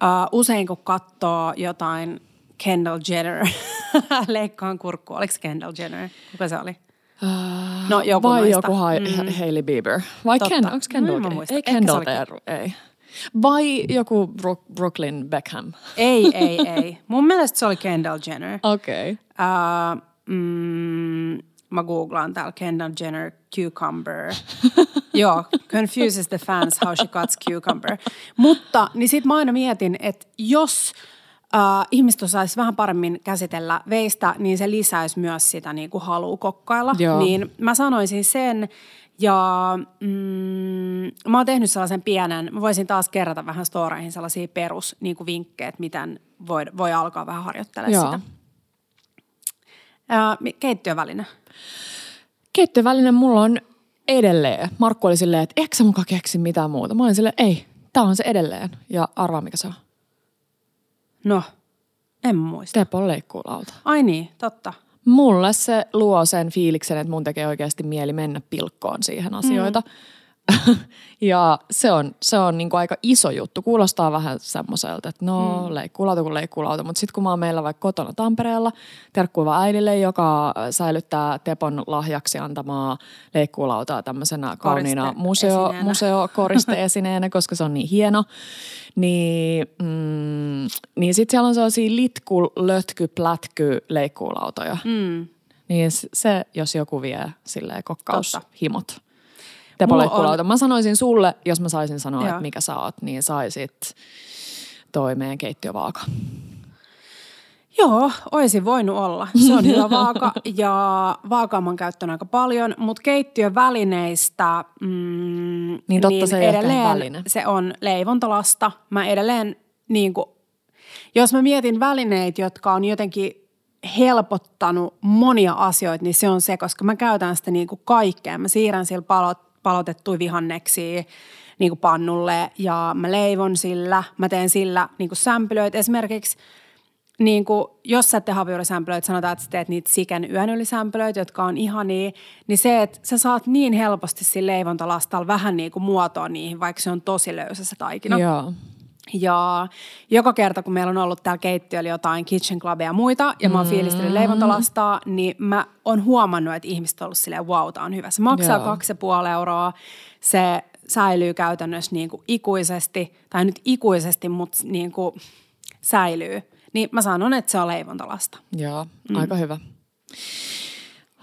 äh, usein kun katsoo jotain Kendall Jenner, leikkaan kurkku, oliko Kendall Jenner, kuka se oli? Uh, no joku Vai noista. joku ha- mm. Hailey Bieber. Vai Ken, onko Kendall? Mm, ei Kendall Teru, ei. Vai joku Bro- Brooklyn Beckham? Ei, ei, ei. Mun mielestä se oli Kendall Jenner. Okei. Okay. Uh, mm, mä googlaan täällä Kendall Jenner cucumber. Joo, confuses the fans how she cuts cucumber. Mutta, niin sit mä aina mietin, että jos äh, ihmiset osaisi vähän paremmin käsitellä veistä, niin se lisäisi myös sitä niin kuin halua kokkailla. Joo. Niin mä sanoisin sen, ja mm, mä oon tehnyt sellaisen pienen, mä voisin taas kerrata vähän storeihin sellaisia perus niin kuin vinkkejä, että miten voi, voi alkaa vähän harjoittelemaan sitä. Äh, keittiöväline. Keittiöväline mulla on edelleen. Markku oli silleen, että eikö sä mukaan keksi mitään muuta? Mä olin silleen, ei, tää on se edelleen. Ja arvaa mikä se on. No, en muista. Tepon leikkuulauta. Ai niin, totta. Mulle se luo sen fiiliksen, että mun tekee oikeasti mieli mennä pilkkoon siihen asioita. Mm. ja se on, se on niin kuin aika iso juttu. Kuulostaa vähän semmoiselta, että no mm. leikkuulauta kuin leikkuulauta. Mutta sitten kun mä oon meillä vaikka kotona Tampereella, terkkuiva äidille, joka säilyttää Tepon lahjaksi antamaa leikkuulautaa tämmöisenä kauniina museo, museokoristeesineenä, koska se on niin hieno. Niin, mm, niin sitten siellä on sellaisia litku, lötky, plätky leikkuulautoja. Mm. Niin se, jos joku vie silleen kokkaushimot. Tepoleikkulauta. On... Mä sanoisin sulle, jos mä saisin sanoa, Joo. että mikä sä oot, niin saisit toi meidän keittiövaaka. Joo, oisin voinut olla. Se on hyvä vaaka ja vaakaa mä käyttänyt aika paljon, mutta keittiövälineistä mm, niin, totta, niin se edelleen se on leivontolasta. Mä edelleen, niin kuin, jos mä mietin välineitä, jotka on jotenkin helpottanut monia asioita, niin se on se, koska mä käytän sitä niin kuin kaikkea. Mä siirrän sillä palot, palotettuja vihanneksia niin kuin pannulle ja mä leivon sillä. Mä teen sillä niin kuin sämpylöitä. Esimerkiksi niin kuin, jos sä teet haviurisämpylöitä, sanotaan, että sä teet niitä siken yön ylisämpylöitä, jotka on ihania, niin se, että sä saat niin helposti sillä leivontalastalla vähän niin kuin muotoa niihin, vaikka se on tosi löysä se taikina. Joo. Ja joka kerta, kun meillä on ollut täällä keittiöllä jotain kitchen clubia ja muita, ja mä oon fiilistellyt mm. leivontalastaa, niin mä oon huomannut, että ihmiset on ollut silleen, wow, tää on hyvä. Se maksaa Joo. kaksi puoli euroa, se säilyy käytännössä niin kuin ikuisesti, tai nyt ikuisesti, mutta niin kuin säilyy. Niin mä sanon, että se on leivontalasta. Joo, mm. aika hyvä.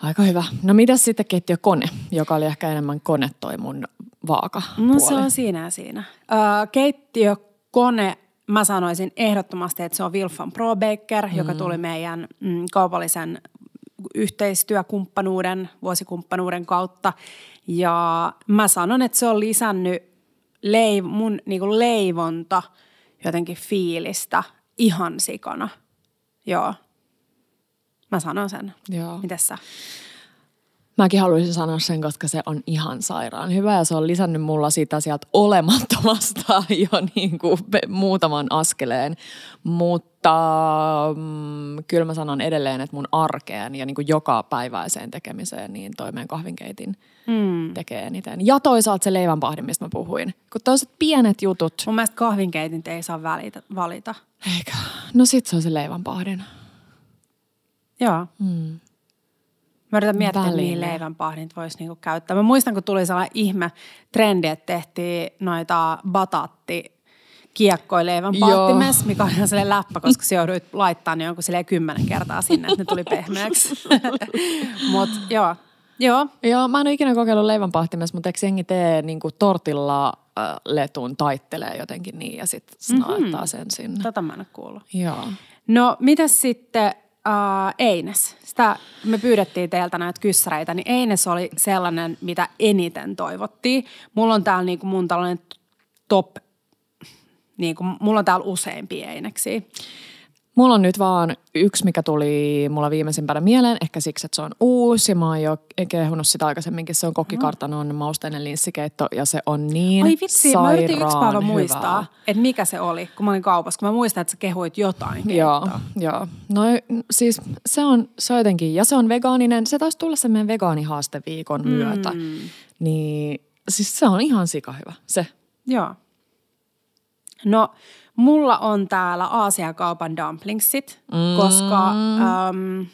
Aika hyvä. No mitäs sitten keittiökone, joka oli ehkä enemmän kone toi mun vaaka No se on siinä ja siinä. Öö, keittiö kone, mä sanoisin ehdottomasti, että se on Wilfan Pro Baker, mm. joka tuli meidän mm, kaupallisen yhteistyökumppanuuden, vuosikumppanuuden kautta. Ja mä sanon, että se on lisännyt leiv- mun niinku leivonta jotenkin fiilistä ihan sikana. Joo. Mä sanon sen. Joo. Mites sä? Mäkin haluaisin sanoa sen, koska se on ihan sairaan hyvä ja se on lisännyt mulla sitä sieltä olemattomasta jo niin kuin muutaman askeleen. Mutta mm, kyllä mä sanon edelleen, että mun arkeen ja niin kuin joka päiväiseen tekemiseen niin toimeen kahvinkeitin mm. tekee eniten. Ja toisaalta se leivänpahdi, mistä mä puhuin. Kun toiset pienet jutut. Mun mielestä kahvinkeitin ei saa valita. valita. Eikä. No sit se on se leivänpahdin. Joo. Mm. Mä yritän miettiä, Väline. mihin leivänpahdint voisi niinku käyttää. Mä muistan, kun tuli sellainen ihme trendi, että tehtiin noita batatti kiekkoja leivänpaahtimessa, mikä on ihan sellainen läppä, koska se joudut laittaa ne jonkun silleen kymmenen kertaa sinne, että ne tuli pehmeäksi. Mutta joo, Joo. Joo, mä en ole ikinä kokeillut leivänpahtimessa, mutta eikö jengi tee niin kuin tortilla äh, letun taittelee jotenkin niin ja sitten mm-hmm. sen sinne. Tätä mä en ole kuullut. Joo. No, mitäs sitten uh, Eines. Sitä me pyydettiin teiltä näitä kyssäreitä, niin Eines oli sellainen, mitä eniten toivottiin. Mulla on täällä niinku mun tällainen top, niinku, mulla on täällä useampia Eineksiä. Mulla on nyt vaan yksi, mikä tuli mulla viimeisimpänä mieleen, ehkä siksi, että se on uusi. Mä oon jo kehunut sitä aikaisemmin, se on kokkikartanon mausteinen linssikeitto ja se on niin Ai vitsi, mä yritin yksi päivä muistaa, että mikä se oli, kun mä olin kaupassa, kun mä muistan, että sä kehuit jotain Joo, joo. No siis se on, se on jotenkin, ja se on vegaaninen, se taisi tulla sen meidän vegaanihaasteviikon mm. myötä. Niin siis se on ihan sika hyvä, se. Joo. No Mulla on täällä Aasiakaupan dumplingsit, mm. koska äm,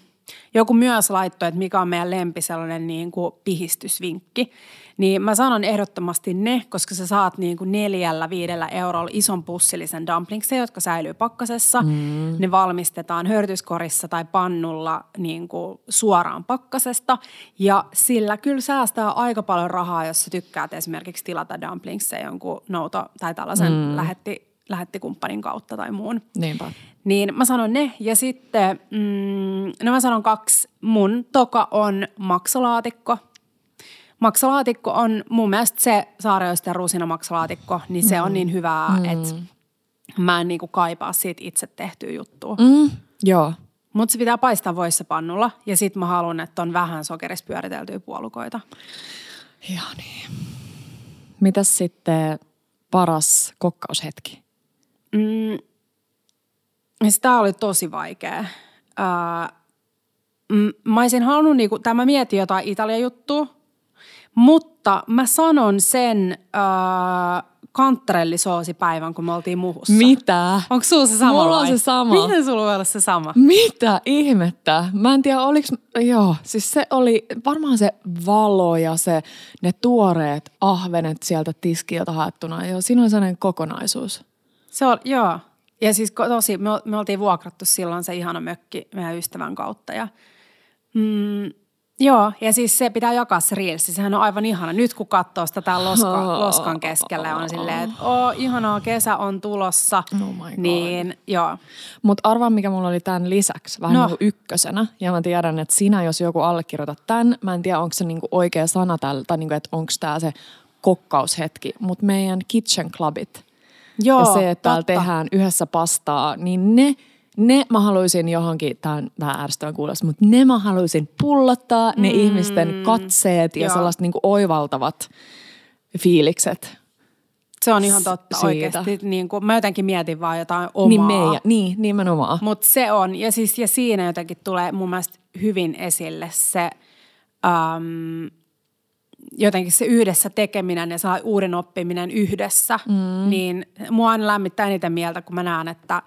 joku myös laittoi, että mikä on meidän lempi sellainen niin kuin pihistysvinkki. Niin mä sanon ehdottomasti ne, koska sä saat niin kuin neljällä, viidellä eurolla ison pussillisen dumplingsia, jotka säilyy pakkasessa. Mm. Ne valmistetaan hörtyskorissa tai pannulla niin kuin suoraan pakkasesta. Ja sillä kyllä säästää aika paljon rahaa, jos sä tykkäät esimerkiksi tilata dumplingsia jonkun nouto tai tällaisen mm. lähetti lähetti kumppanin kautta tai muun. Niinpä. Niin mä sanon ne ja sitten, mm, no mä sanon kaksi. Mun toka on maksalaatikko. Maksalaatikko on mun mielestä se saarioisten ruusina maksalaatikko, niin se mm. on niin hyvää, mm. että mä en niinku kaipaa siitä itse tehtyä juttua. Mm. Joo. Mutta se pitää paistaa voissa pannulla ja sit mä haluan, että on vähän sokerissa pyöriteltyjä puolukoita. Joo niin. Mitäs sitten paras kokkaushetki? Mm, siis tämä oli tosi vaikea. Mä olisin halunnut, niinku, tämä mietin jotain Italian juttua, mutta mä sanon sen uh, kantarellisoosipäivän, kun me oltiin muhussa. Mitä? Onko sulla se sama Mulla on se sama. Miten sulla voi olla se sama? Mitä ihmettä? Mä en tiedä, oliko, joo, siis se oli varmaan se valo ja se, ne tuoreet ahvenet sieltä tiskiltä haettuna. Joo, siinä oli sellainen kokonaisuus. Se on, joo. Ja siis tosi, me, me oltiin vuokrattu silloin se ihana mökki meidän ystävän kautta ja mm, Joo, ja siis se pitää jakaa se reelsi. Sehän on aivan ihana. Nyt kun katsoo sitä tämän loska, loskan keskellä, on silleen, että oo, ihanaa, kesä on tulossa. Oh my God. Niin, joo. Mutta arvaa, mikä mulla oli tämän lisäksi, vähän no. niin ykkösenä. Ja mä tiedän, että sinä, jos joku allekirjoitat tämän, mä en tiedä, onko se niinku oikea sana tällä, tai niinku, että onko tämä se kokkaushetki. Mutta meidän kitchen clubit – Joo, ja se, että täällä tehdään yhdessä pastaa, niin ne, ne mä haluaisin johonkin, tämä on vähän ärsyttävän kuulosta, mutta ne mä haluaisin pullottaa, ne mm, ihmisten katseet ja joo. sellaiset niin oivaltavat fiilikset. Se on ihan totta siitä. oikeasti. Niin kuin, mä jotenkin mietin vaan jotain omaa. Niin, meidän, niin nimenomaan. Mutta se on, ja, siis, ja siinä jotenkin tulee mun mielestä hyvin esille se, um, jotenkin se yhdessä tekeminen ja saa uuden oppiminen yhdessä, mm. niin mua aina lämmittää eniten mieltä, kun mä näen, että,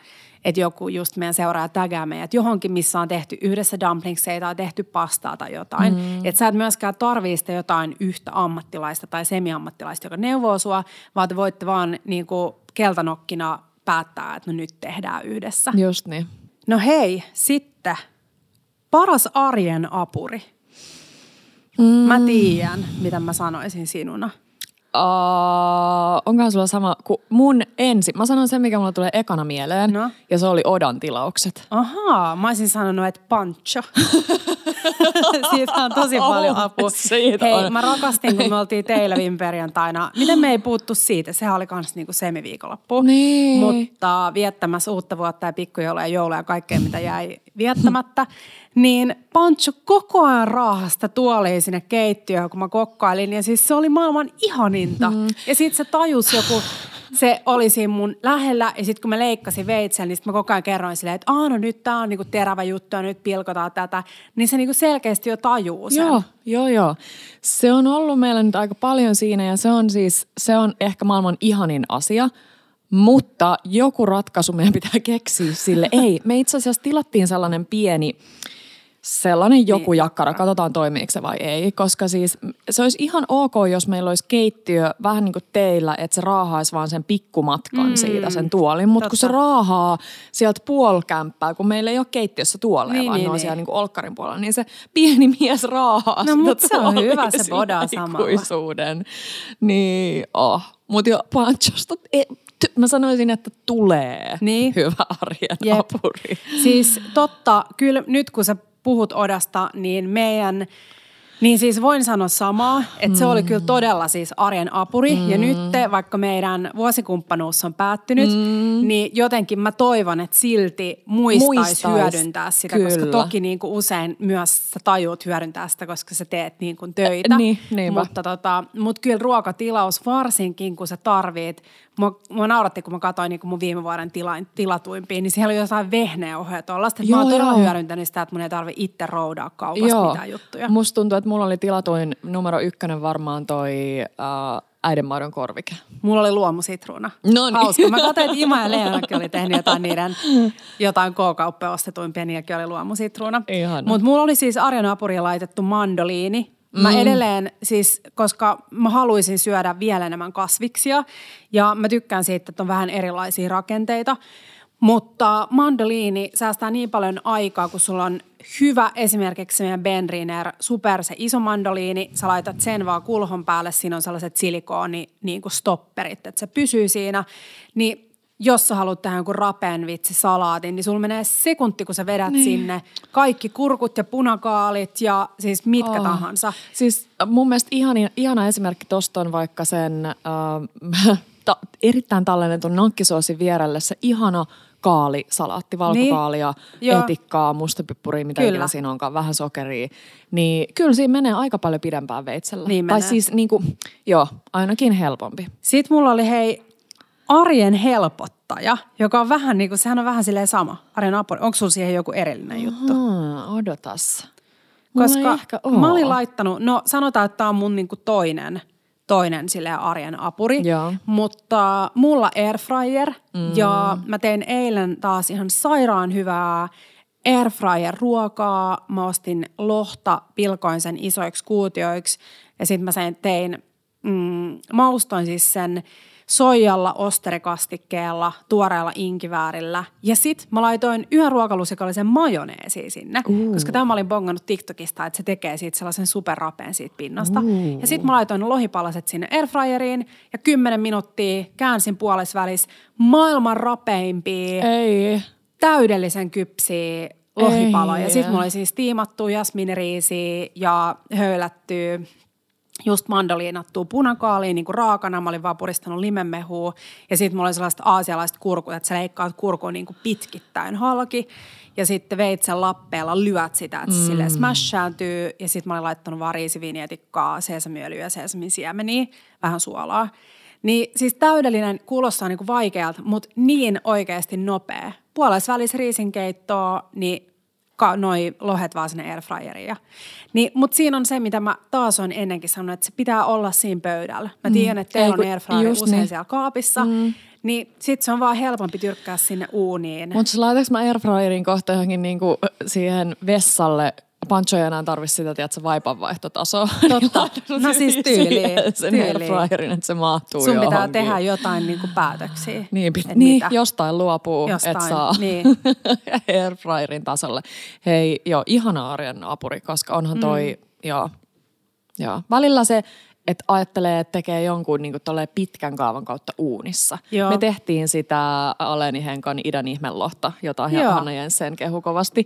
että joku just meidän seuraaja tägää meidät johonkin, missä on tehty yhdessä dumplingseja tai tehty pastaa tai jotain. Mm. Että sä et myöskään tarvii sitä jotain yhtä ammattilaista tai semiammattilaista, joka neuvoo sua, vaan te voitte vaan niin kuin keltanokkina päättää, että no nyt tehdään yhdessä. Just niin. No hei, sitten paras arjen apuri – Mm. Mä tiedän, mitä mä sanoisin sinuna. Uh, onkohan sulla sama kuin mun ensi? Mä sanon sen, mikä mulla tulee ekana mieleen. No. Ja se oli Odan tilaukset. Ahaa, mä olisin sanonut, että pancho. Siitä on tosi paljon Oh, apua. siitä Hei, on. mä rakastin, kun me oltiin teillä viime perjantaina. Miten me ei puuttu siitä? Sehän oli kans niinku semiviikonloppu. Niin. Mutta viettämässä uutta vuotta ja pikkujoulua ja joulua ja kaikkea, mitä jäi viettämättä. Niin Pancho koko ajan raahasta tuoliin sinne keittiöön, kun mä kokkailin. Ja siis se oli maailman ihaninta. Mm. Ja sit se tajus joku, se oli siinä mun lähellä. Ja sitten kun mä leikkasin veitsen, niin sit mä koko ajan kerroin silleen, että aah no nyt tää on niinku terävä juttu ja nyt pilkotaan tätä. Niin se niinku selkeästi jo tajuu sen. Joo, joo, joo. Se on ollut meillä nyt aika paljon siinä ja se on siis, se on ehkä maailman ihanin asia. Mutta joku ratkaisu meidän pitää keksiä sille. Ei, me itse asiassa tilattiin sellainen pieni, sellainen joku Niin, jakkara. Katsotaan toimiiko se vai ei. Koska siis se olisi ihan ok, jos meillä olisi keittiö vähän niin kuin teillä, että se raahaisi vaan sen pikkumatkan mm, siitä sen tuolin. Mutta kun se raahaa sieltä puolikämppää, kun meillä ei ole keittiössä tuoleja, Niin, vaan niin, ne on niin. siellä niin kuin olkkarin puolella, niin se pieni mies raahaa No, sitä mut se on hyvä, se bodaa samalla. Niin, oh. Mutta jo Panchosta, e, ty, mä sanoisin, että tulee Niin. hyvä arjen Jep. apuri. Siis totta, kyllä nyt kun sä puhut Odasta, niin meidän, niin siis voin sanoa samaa, että se oli kyllä todella siis arjen apuri. Mm. Ja nyt vaikka meidän vuosikumppanuus on päättynyt, mm. niin jotenkin mä toivon, että silti muistaisi Muistais, hyödyntää sitä, koska kyllä. toki niin kuin usein myös sä tajuut hyödyntää sitä, koska sä teet niin kuin töitä. Niin, niinpä. Mutta tota, mut kyllä ruokatilaus varsinkin, kun sä tarvit, mua, mua nauratti, kun mä katsoin niin mun viime vuoden tila, tilatuimpiin, niin siellä oli jotain vehnäohjeet tuollaista. Mä Joo, oon todella joo. hyödyntänyt sitä, että mun ei tarvi itse roudaa kaupasta mitään juttuja. Musta tuntuu, että mulla oli tilatuin numero ykkönen varmaan toi äh, äidinmaidon korvike. Mulla oli luomusitruuna. No niin. Hauska. Mä katsoin, että Ima ja Leenakin oli tehnyt jotain niiden jotain K-kauppoja ostetuimpia, niilläkin oli luomusitruuna. Mutta mulla oli siis Arjan apuria laitettu mandoliini. Mä mm. edelleen siis, koska mä haluaisin syödä vielä enemmän kasviksia ja mä tykkään siitä, että on vähän erilaisia rakenteita. Mutta mandoliini säästää niin paljon aikaa, kun sulla on hyvä esimerkiksi meidän Benriner Super, se iso mandoliini. Sä laitat sen vaan kulhon päälle, siinä on sellaiset silikooni niin kuin stopperit, että se pysyy siinä. Niin jos sä haluat tehdä jonkun rapeen vitsi salaatin, niin sulla menee sekunti, kun sä vedät niin. sinne kaikki kurkut ja punakaalit ja siis mitkä oh. tahansa. Siis äh, mun mielestä ihani, ihana esimerkki tosta on vaikka sen äh, ta, erittäin tallennetun nankkisoosin vierelle se ihana kaalisalaatti, valkokaalia, Niin. Etikkaa, mustapippuria, mitä Kyllä. ikinä siinä onkaan, vähän sokeria. Niin kyllä siinä menee aika paljon pidempään veitsellä. Niin tai menee. siis niinku, joo, ainakin helpompi. Sitten mulla oli hei arjen helpottaja, joka on vähän niin kuin, sehän on vähän silleen sama. Arjen apuri. Onko sulla siihen joku erillinen juttu? Hmm, odotas. Mulla Koska ehkä oo. mä olin laittanut, no sanotaan, että tämä on mun niinku toinen, toinen silleen arjen apuri. Joo. Mutta mulla airfryer mm. ja mä tein eilen taas ihan sairaan hyvää airfryer ruokaa. Mä ostin lohta, pilkoin sen isoiksi kuutioiksi ja sitten mä sen tein, mm, maustoin siis sen soijalla, osterikastikkeella, tuoreella inkiväärillä. Ja sit mä laitoin yhden ruokalusikallisen majoneesia sinne, uh. koska tämä mä olin bongannut TikTokista, että se tekee siitä sellaisen superrapeen siitä pinnasta. Uh. Ja sit mä laitoin lohipalaset sinne airfryeriin ja kymmenen minuuttia käänsin puolesvälis maailman rapeimpia, Ei. täydellisen kypsiä lohipaloja. Ei. Sitten mulla oli siis tiimattu jasminiriisiä ja höylättyä just mandoliinattua punakaaliin niin kuin raakana. Mä olin vaan puristanut limenmehua ja sitten mulla oli sellaiset aasialaiset kurkut, että sä leikkaat kurkun niin kuin pitkittäin halki ja sitten veitsen lappeella lyöt sitä, että se mm. smashaantyy ja sitten mä olin laittanut vaan riisiviinietikkaa, seesamiöljyä ja seesamin siemeniä, vähän suolaa. Niin siis täydellinen kuulostaa niinku vaikealta, mutta niin oikeasti nopea. Puolessa välissä riisinkeittoa, niin ka- noi lohet vaan sinne airfryeriin. Ja, niin, mutta siinä on se, mitä mä taas on ennenkin sanonut, että se pitää olla siinä pöydällä. Mä tiedän, että Ei, teillä on airfryer just usein niin. siellä kaapissa, mm. niin sit se on vaan helpompi tyrkkää sinne uuniin. Mutta laitaks mä airfryerin kohta johonkin niinku siihen vessalle Pancho ei enää tarvi sitä, tiedätkö, vaipanvaihtotasoa. Totta. No siis tyyliin, Sen airfryerin, että se mahtuu Sun pitää johonkin. tehdä jotain niinku päätöksiä. Niin, pit, niin mitä. jostain luopuu, Jostain, että saa niin. airfryerin tasolle. Hei, joo, ihana arjen apuri, koska onhan toi, mm. joo, joo. Välillä se että ajattelee, että tekee jonkun niin kuin pitkän kaavan kautta uunissa. Joo. Me tehtiin sitä Aleni Henkan idän ihmelohta, jota Joo. Hanna Jensen kehu kovasti.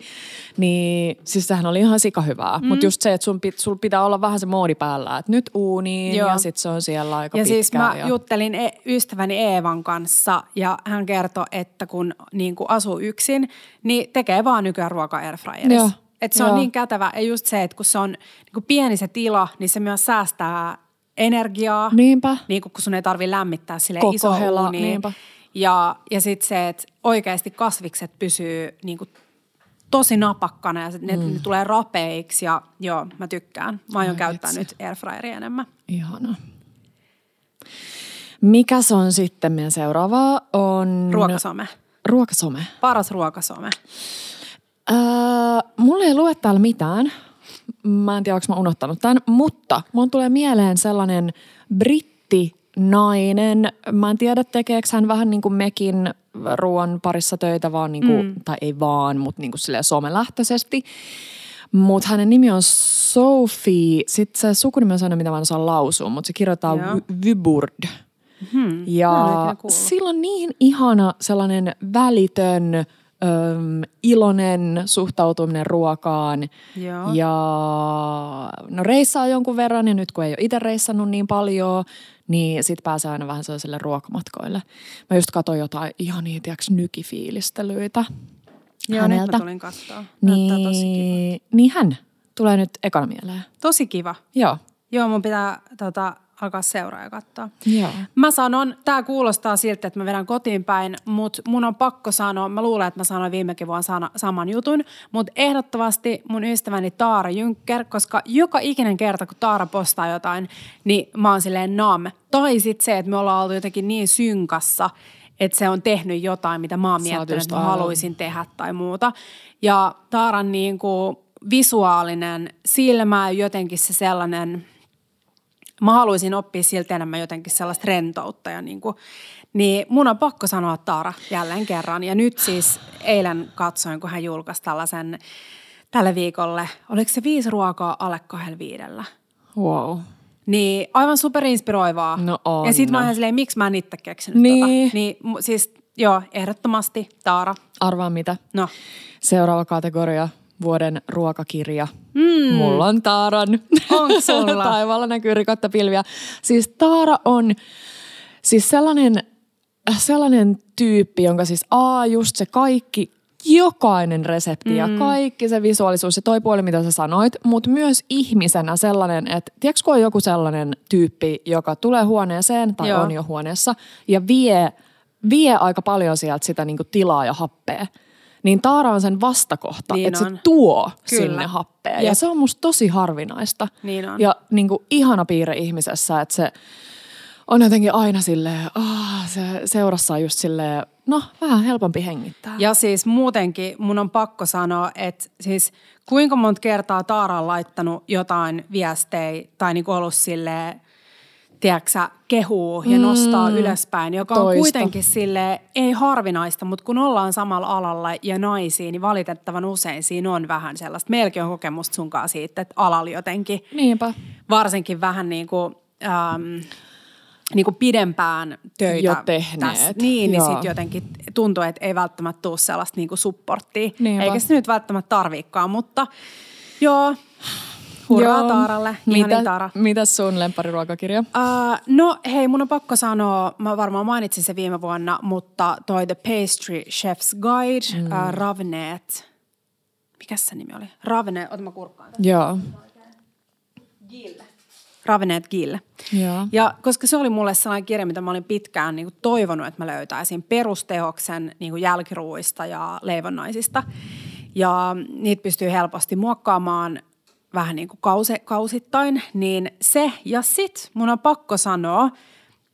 Niin siis sehän oli ihan sikahyvää. Mm. Mutta just se, että sun, pit, sul pitää olla vähän se moodi päällä, että nyt uuniin Joo. ja sitten se on siellä aika Ja pitkään. siis mä ja... juttelin e- ystäväni Eevan kanssa ja hän kertoi, että kun niin kuin asuu yksin, niin tekee vaan nykyään ruoka airfryerissa. Että se on Joo. niin kätevä. Ja just se, että kun se on niin kuin pieni se tila, niin se myös säästää energiaa. Niinpä. Niin kuin kun sun ei tarvi lämmittää sille iso hela, uuni. niinpä. Ja, ja sitten se, että oikeasti kasvikset pysyy niin kuin tosi napakkana ja ne, Mm. ne tulee rapeiksi ja joo, mä tykkään. Mä aion Ai käyttää nyt airfryeria enemmän. Ihana. Mikäs on sitten meidän seuraava? On... Ruokasome. Ruokasome. Paras ruokasome. Öö, mulla ei lue täällä mitään. Mä en tiedä, onko mä unohtanut tämän, mutta mun tulee mieleen sellainen brittinainen. Mä en tiedä, tekeekö hän vähän niin kuin mekin ruoan parissa töitä, vaan niin kuin, mm. tai ei vaan, mutta niin kuin silleen somelähtöisesti. Mutta hänen nimi on Sophie. Sitten se sukunimi on sellainen, mitä mä en osaa lausua, mutta se kirjoittaa Vyburd. Hmm. Ja sillä on niin ihana sellainen välitön, öm, iloinen suhtautuminen ruokaan. Joo. Ja no reissaa jonkun verran ja nyt kun ei ole itse reissannut niin paljon, niin sit pääsee aina vähän sellaisille ruokamatkoille. Mä just katsoin jotain ihan niitä nykifiilistelyitä Joo, nyt häneltä. mä tulin katsoa. Näyttää tosi kiva. Niin, niin hän tulee nyt ekana mieleen. Tosi kiva. Joo. Joo, mun pitää tota, alkaa seuraa ja katsoa. Joo. Mä sanon, tää kuulostaa siltä, että mä vedän kotiin päin, mutta mun on pakko sanoa, mä luulen, että mä sanoin viimekin vuonna sana, saman jutun, mutta ehdottomasti mun ystäväni Taara Jynkker, koska joka ikinen kerta, kun Taara postaa jotain, niin mä oon silleen nam. Tai sitten se, että me ollaan oltu jotenkin niin synkassa, että se on tehnyt jotain, mitä mä oon miettinyt, että mä haluaisin tehdä tai muuta. Ja Taaran niin kuin visuaalinen silmä, jotenkin se sellainen, mä haluaisin oppia siltä enemmän jotenkin sellaista rentoutta. Ja niin, kuin, niin mun on pakko sanoa Taara jälleen kerran. Ja nyt siis eilen katsoin, kun hän julkaisi tällaisen tälle viikolle, oliko se viisi ruokaa alle kahdella viidellä? Wow. Niin aivan superinspiroivaa. No on. Ja sit mä oon silleen, miksi mä en itse keksinyt Niin. tota. Niin mu- siis joo, ehdottomasti Taara. Arvaa mitä? No, Seuraava kategoria, vuoden ruokakirja. Mm. Mulla on Taaran. Onks sulla? Taivaalla näkyy rikotta pilviä. Siis Taara on siis sellainen, sellainen tyyppi, jonka siis A, just se kaikki, jokainen resepti mm. ja kaikki se visuaalisuus ja toi puoli, mitä sä sanoit, mutta myös ihmisenä sellainen, että tiedätkö kun on joku sellainen tyyppi, joka tulee huoneeseen tai Joo. on jo huoneessa ja vie, vie aika paljon sieltä sitä niinku tilaa ja happea, niin Taara on sen vastakohta, Niin että se tuo Kyllä. sinne happea. Ja se on musta tosi harvinaista. Niin on. Ja niin kuin ihana piirre ihmisessä, että se on jotenkin aina silleen, ah, se seurassa on just silleen, no vähän helpompi hengittää. Ja siis muutenkin mun on pakko sanoa, että siis kuinka monta kertaa Taara on laittanut jotain viestejä tai niinku ollut silleen, tiedätkö kehuu ja nostaa ylöspäin, joka on Mm. Toista. kuitenkin sille ei harvinaista, mutta kun ollaan samalla alalla ja naisia, niin valitettavan usein siinä on vähän sellaista. Meilläkin on kokemusta sunkaan siitä, että alalla jotenkin Niinpä. varsinkin vähän niin kuin, ähm, niin kuin pidempään töitä. Jo tehneet, Niin, niin joo. sitten jotenkin tuntuu, että ei välttämättä tule sellaista niin kuin supporttia. Niinpä. Eikä se nyt välttämättä tarviikaan, mutta joo, hurraa Joo. Taaralle. Mitä, Taara. mitäs sun lempariruokakirja? Uh, no hei, mun on pakko sanoa, mä varmaan mainitsin se viime vuonna, mutta toi The Pastry Chef's Guide, mm. uh, Ravneet. Mikäs se nimi oli? Ravne, ota mä kurkkaan. Joo. Ravneet Gill. Joo. Ja koska se oli mulle sellainen kirja, mitä mä olin pitkään niin kuin toivonut, että mä löytäisin perustehoksen niin kuin jälkiruuista ja leivonnaisista. Ja niitä pystyy helposti muokkaamaan vähän niin kuin kause, kausittain. Niin se ja sit mun on pakko sanoa,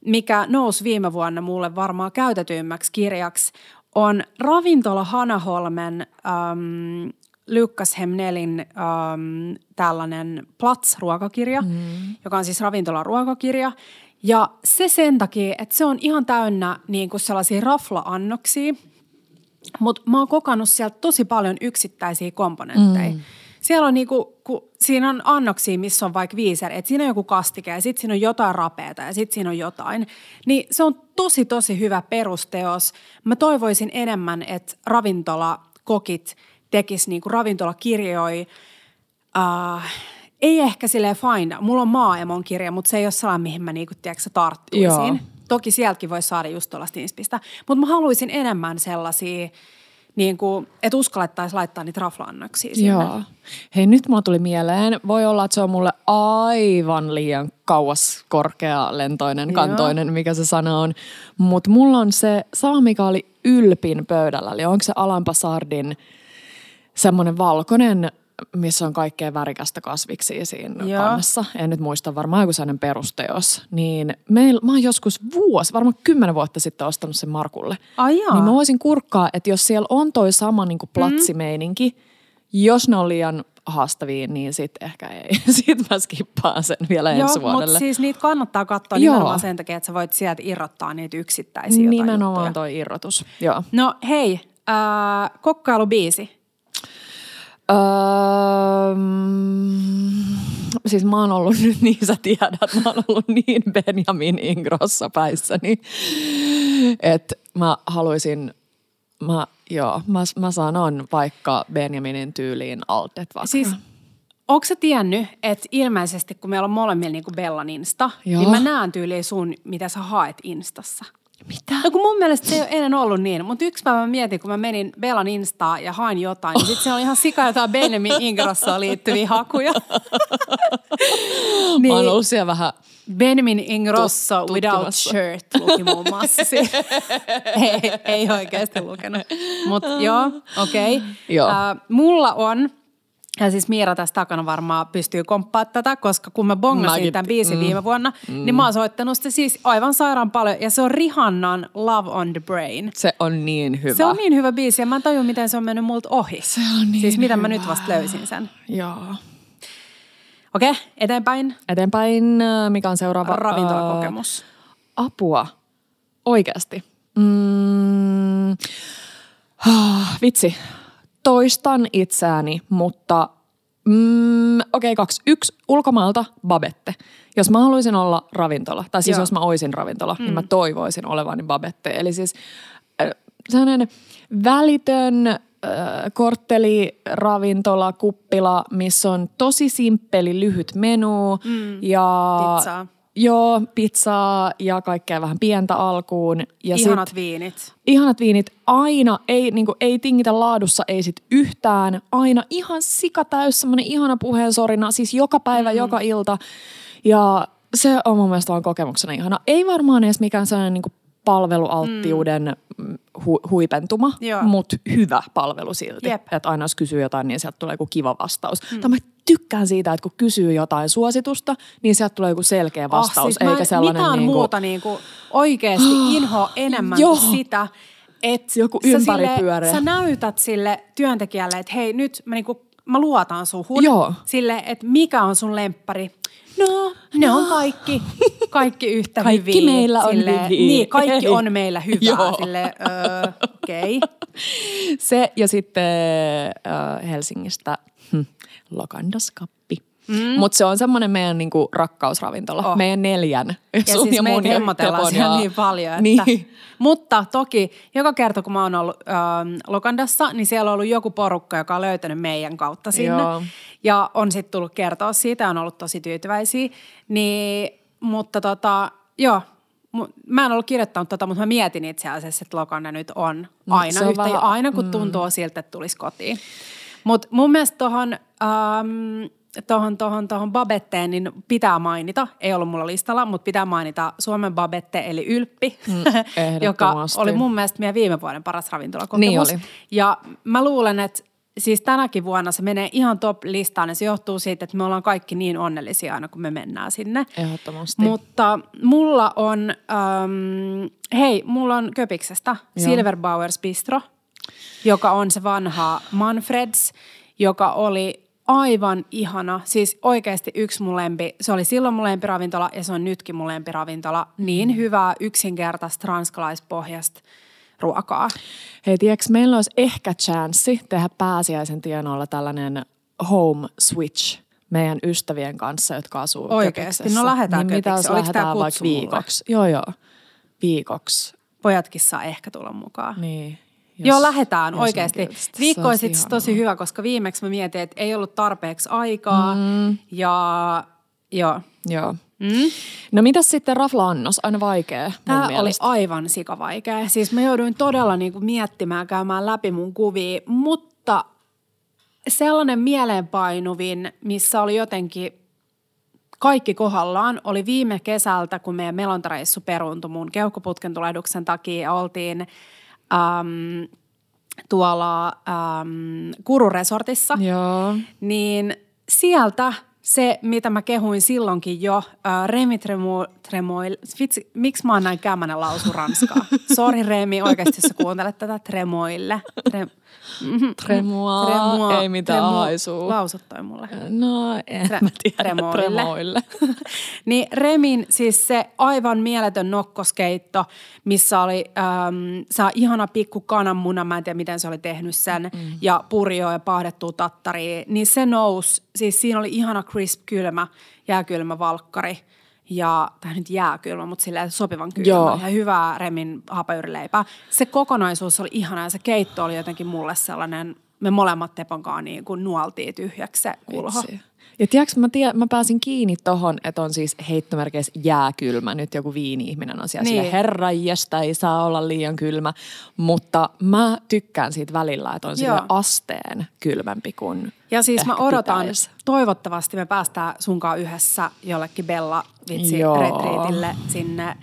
mikä nousi viime vuonna mulle varmaan käytetyimmäksi kirjaksi, on Ravintola Hanaholmen äm, Lukas Hemnelin äm, tällainen Plats-ruokakirja, mm. joka on siis ravintola-ruokakirja. Ja se sen takia, että se on ihan täynnä niin kuin sellaisia rafla-annoksia, mutta mä oon kokannut sieltä tosi paljon yksittäisiä komponentteja. Mm. Siellä on niinku, kun siinä on annoksia, missä on vaikka viiseri, että siinä on joku kastike ja sitten siinä on jotain rapeata ja sitten siinä on jotain. Niin se on tosi, tosi hyvä perusteos. Mä toivoisin enemmän, että ravintolakokit tekis niinku ravintolakirjoja, uh, ei ehkä silleen fine. Mulla on maaemon kirja, mutta se ei ole sellainen, mihin mä niinku, tiedätkö, tarttuisin. Joo. Toki sieltäkin voi saada just tuollaista inspistä. Mutta mä haluaisin enemmän sellaisia, niin kuin, että uskallettaisiin laittaa niitä raflaannoksia sinne. Joo. Hei, nyt mulla tuli mieleen. Voi olla, että se on mulle aivan liian kauas korkealentoinen, Joo. kantoinen, mikä se sana on. Mutta mulla on se sama, mikä oli ylpin pöydällä. Eli onko se Alan Pasardin semmoinen valkoinen, missä on kaikkea värikästä kasviksia siinä Joo. kannessa. En nyt muista, varmaan joku sellainen perusteos. Niin meil, mä oon joskus vuosi, varmaan kymmenen vuotta sitten ostanut sen Markulle. Ai jaa. Niin mä voisin kurkkaa, että jos siellä on toi sama niin platsimeininki, jos ne on liian haastavia, niin sitten ehkä ei. Sitten mä skippaan sen vielä Joo, ensi mutta vuodelle. siis niitä kannattaa katsoa Joo. nimenomaan sen takia, että sä voit sieltä irrottaa niitä yksittäisiä jotain Nimenomaan juttuja. toi irrotus. Joo. No hei, äh, kokkailubiisi. Öö, siis mä oon ollut nyt, niin sä tiedät, mä oon ollut niin Benjamin Ingrossa päissäni, että mä haluaisin, mä, joo, mä, mä sanon vaikka Benjaminin tyyliin altet vaikka. Siis Onko sä tiennyt, että ilmeisesti kun meillä on molemmilla niin kuin Bellan Insta, Joo. niin mä näen tyyliin sun, mitä sä haet Instassa. Mitä? No kun mun mielestä se ei ole ennen ollut niin, mutta yksi päivä mä mietin, kun mä menin Bellan Instaan ja hain jotain, niin sitten se oli ihan sika jotain Benjamin Ingrossaan liittyviä hakuja. Mä oon ollut siellä vähän, Benjamin Ingrosso Tut- without shirt luki muun muassa. ei, ei oikeasti lukenut. Mutta joo, okei. Okay. Joo. mulla on, ja siis Miira tässä takana varmaan pystyy komppaa tätä, koska kun mä bongasin Mäkin- tämän biisin mm. viime vuonna, mm. niin mä oon soittanut sitä siis aivan sairaan paljon. Ja se on Rihannan Love on the Brain. se on niin hyvä. Se on niin hyvä biisi ja mä en tajua, miten se on mennyt multa ohi. Se on niin Siis mitä mä hyvä. nyt vasta löysin sen. Joo. Okei, okay, eteenpäin. Eteenpäin, äh, mikä on seuraava? Ravintolakokemus. Äh, apua. Oikeasti. Mm, ah, vitsi. Toistan itseäni, mutta mm, okei, okay, kaksi. Yksi ulkomaalta babette. Jos mä haluaisin olla ravintola, tai siis Joo. jos mä oisin ravintola, mm. niin mä toivoisin olevani babette. Eli siis äh, sellainen välitön äh, kortteli, ravintola, kuppila, missä on tosi simppeli, lyhyt menu. Mm. Ja Pizzaa. Joo, pizzaa ja kaikkea vähän pientä alkuun. Ja Ihanat sit, viinit. ihanat viinit aina, ei, niinku, ei tingitä laadussa, ei sit yhtään. Aina ihan sikatäys, semmoinen ihana puheensorina, siis joka päivä, mm. joka ilta. Ja se on mun mielestä vaan kokemuksena ihana. Ei varmaan edes mikään sellainen niinku palvelualttiuden mm. Hu, huipentuma, mutta hyvä palvelu silti. Jep. Että aina jos kysyy jotain, niin sieltä tulee joku kiva vastaus. Mm. Tai mä tykkään siitä, että kun kysyy jotain suositusta, niin sieltä tulee joku selkeä vastaus, siis mä eikä en sellainen mitään niinku, muuta niinku oikeasti inho enemmän Joo. kuin sitä, että Joku sä, ympäripyöreä. sä näytät sille työntekijälle, että hei nyt mä, niinku, mä luotan suhun. Joo. Sille, että mikä on sun lemppari. No, ne on kaikki, kaikki yhtä Kaikki hyviä. meillä on Sille, hyviä. Niin, kaikki on meillä hyvää. Joo. Sille, öö, okei. Okay. Se ja sitten äh, Helsingistä hm, Lokandaskappi. Mm. Mutta se on semmoinen meidän niinku rakkausravintola. Oh. Meidän neljän. Ja Sun siis mun ja hemmotellaan Tepon siellä niin paljon. Että. Niin. Mutta toki, joka kerta kun mä oon ollut ähm, Lokandassa, niin siellä on ollut joku porukka, joka on löytänyt meidän kautta sinne. Joo. Ja on sitten tullut kertoa siitä ja on ollut tosi tyytyväisiä. Niin, mutta tota, joo, Mä en ollut kirjoittanut tota, mutta mä mietin itse asiassa, että Lokanda nyt on aina se on yhtä, vähän- aina kun tuntuu siltä, että tulisi kotiin. Mutta mun mielestä tuohon ähm, tohon, tohon, tohon Babetteen niin pitää mainita, ei ollut mulla listalla, mutta pitää mainita Suomen Babette eli Ylppi, mm, joka oli mun mielestä meidän viime vuoden paras ravintolakokemus. Niin oli. Ja mä luulen, että siis tänäkin vuonna se menee ihan top-listaan ja se johtuu siitä, että me ollaan kaikki niin onnellisia aina, kun me mennään sinne. Ehdottomasti. Mutta mulla on, ähm, hei, mulla on Köpiksestä Joo. Silver Bowers Bistro, joka on se vanha Manfreds, joka oli aivan ihana. Siis oikeasti yksi mun lempi. Se oli silloin mun lempiravintola ja se on nytkin mun lempiravintola. Niin hyvää, yksinkertaista, ranskalaispohjasta ruokaa. Hei, tiedätkö, meillä olisi ehkä chanssi tehdä pääsiäisen tienoilla tällainen home switch meidän ystävien kanssa, jotka asuu? Köpiksessä. No lähdetään niin mitä jos? Oliko tää lähdetään vaikka mulle? viikoksi? Joo, joo. Viikoksi. Pojatkin saa ehkä tulla mukaan. Niin. Jos, Joo, lähdetään jos on oikeasti. Viikko olisi itse tosi hyvä, koska viimeksi mä mietin, että ei ollut tarpeeksi aikaa. Mm. Ja joo. Joo. Mm. No mitäs sitten rafla-annos? Aina vaikea Tämä oli aivan sikavaikea. Siis mä jouduin todella niinku miettimään, käymään läpi mun kuvia, mutta sellainen mieleenpainuvin, missä oli jotenkin kaikki kohdallaan, oli viime kesältä, kun meidän melontareissu peruuntui mun keuhkoputken tulehduksen takia ja oltiin äm, tuolla äm, Kururesortissa Joo. niin sieltä se, mitä mä kehuin silloinkin jo, äh, Remi Tremo, Tremoil, vitsi, miksi mä oon näin kämmänen lausu ranskaa? Sori Remi, oikeasti jos sä kuuntelet tätä Tremoille. Tre, mhm, Tremua, ei mitään haisua. Lausut toi mulle. No, en Tre- mä tiedä. tremoille. Tremoille. niin Remin siis se aivan mieletön nokkoskeitto, missä oli äm, saa ihana pikku kananmuna, mä en tiedä miten se oli tehnyt sen, mm. ja purjoa ja paahdettua tattaria, niin se nousi, siis siinä oli ihana crisp kylmä, jääkylmä valkkari, ja, tai nyt jääkylmä, mutta silleen sopivan kylmä Joo. ja hyvää Remin hapajuurileipää. Se kokonaisuus oli ihana ja se keitto oli jotenkin mulle sellainen, me molemmat Teponkaan niin kuin nuoltiin tyhjäksi se kulho. Vitsi. Ja tiedätkö, mä, tiedän, mä pääsin kiinni tohon, että on siis heittomerkeissä jääkylmä. Nyt joku viini-ihminen on siellä Niin. niin. herranjestä, ei saa olla liian kylmä. Mutta mä tykkään siitä välillä, että on sille asteen kylmempi kuin Ja siis mä odotan, pitäisi. toivottavasti me päästään sunkaan yhdessä jollekin Bella vitsi retriitille sinne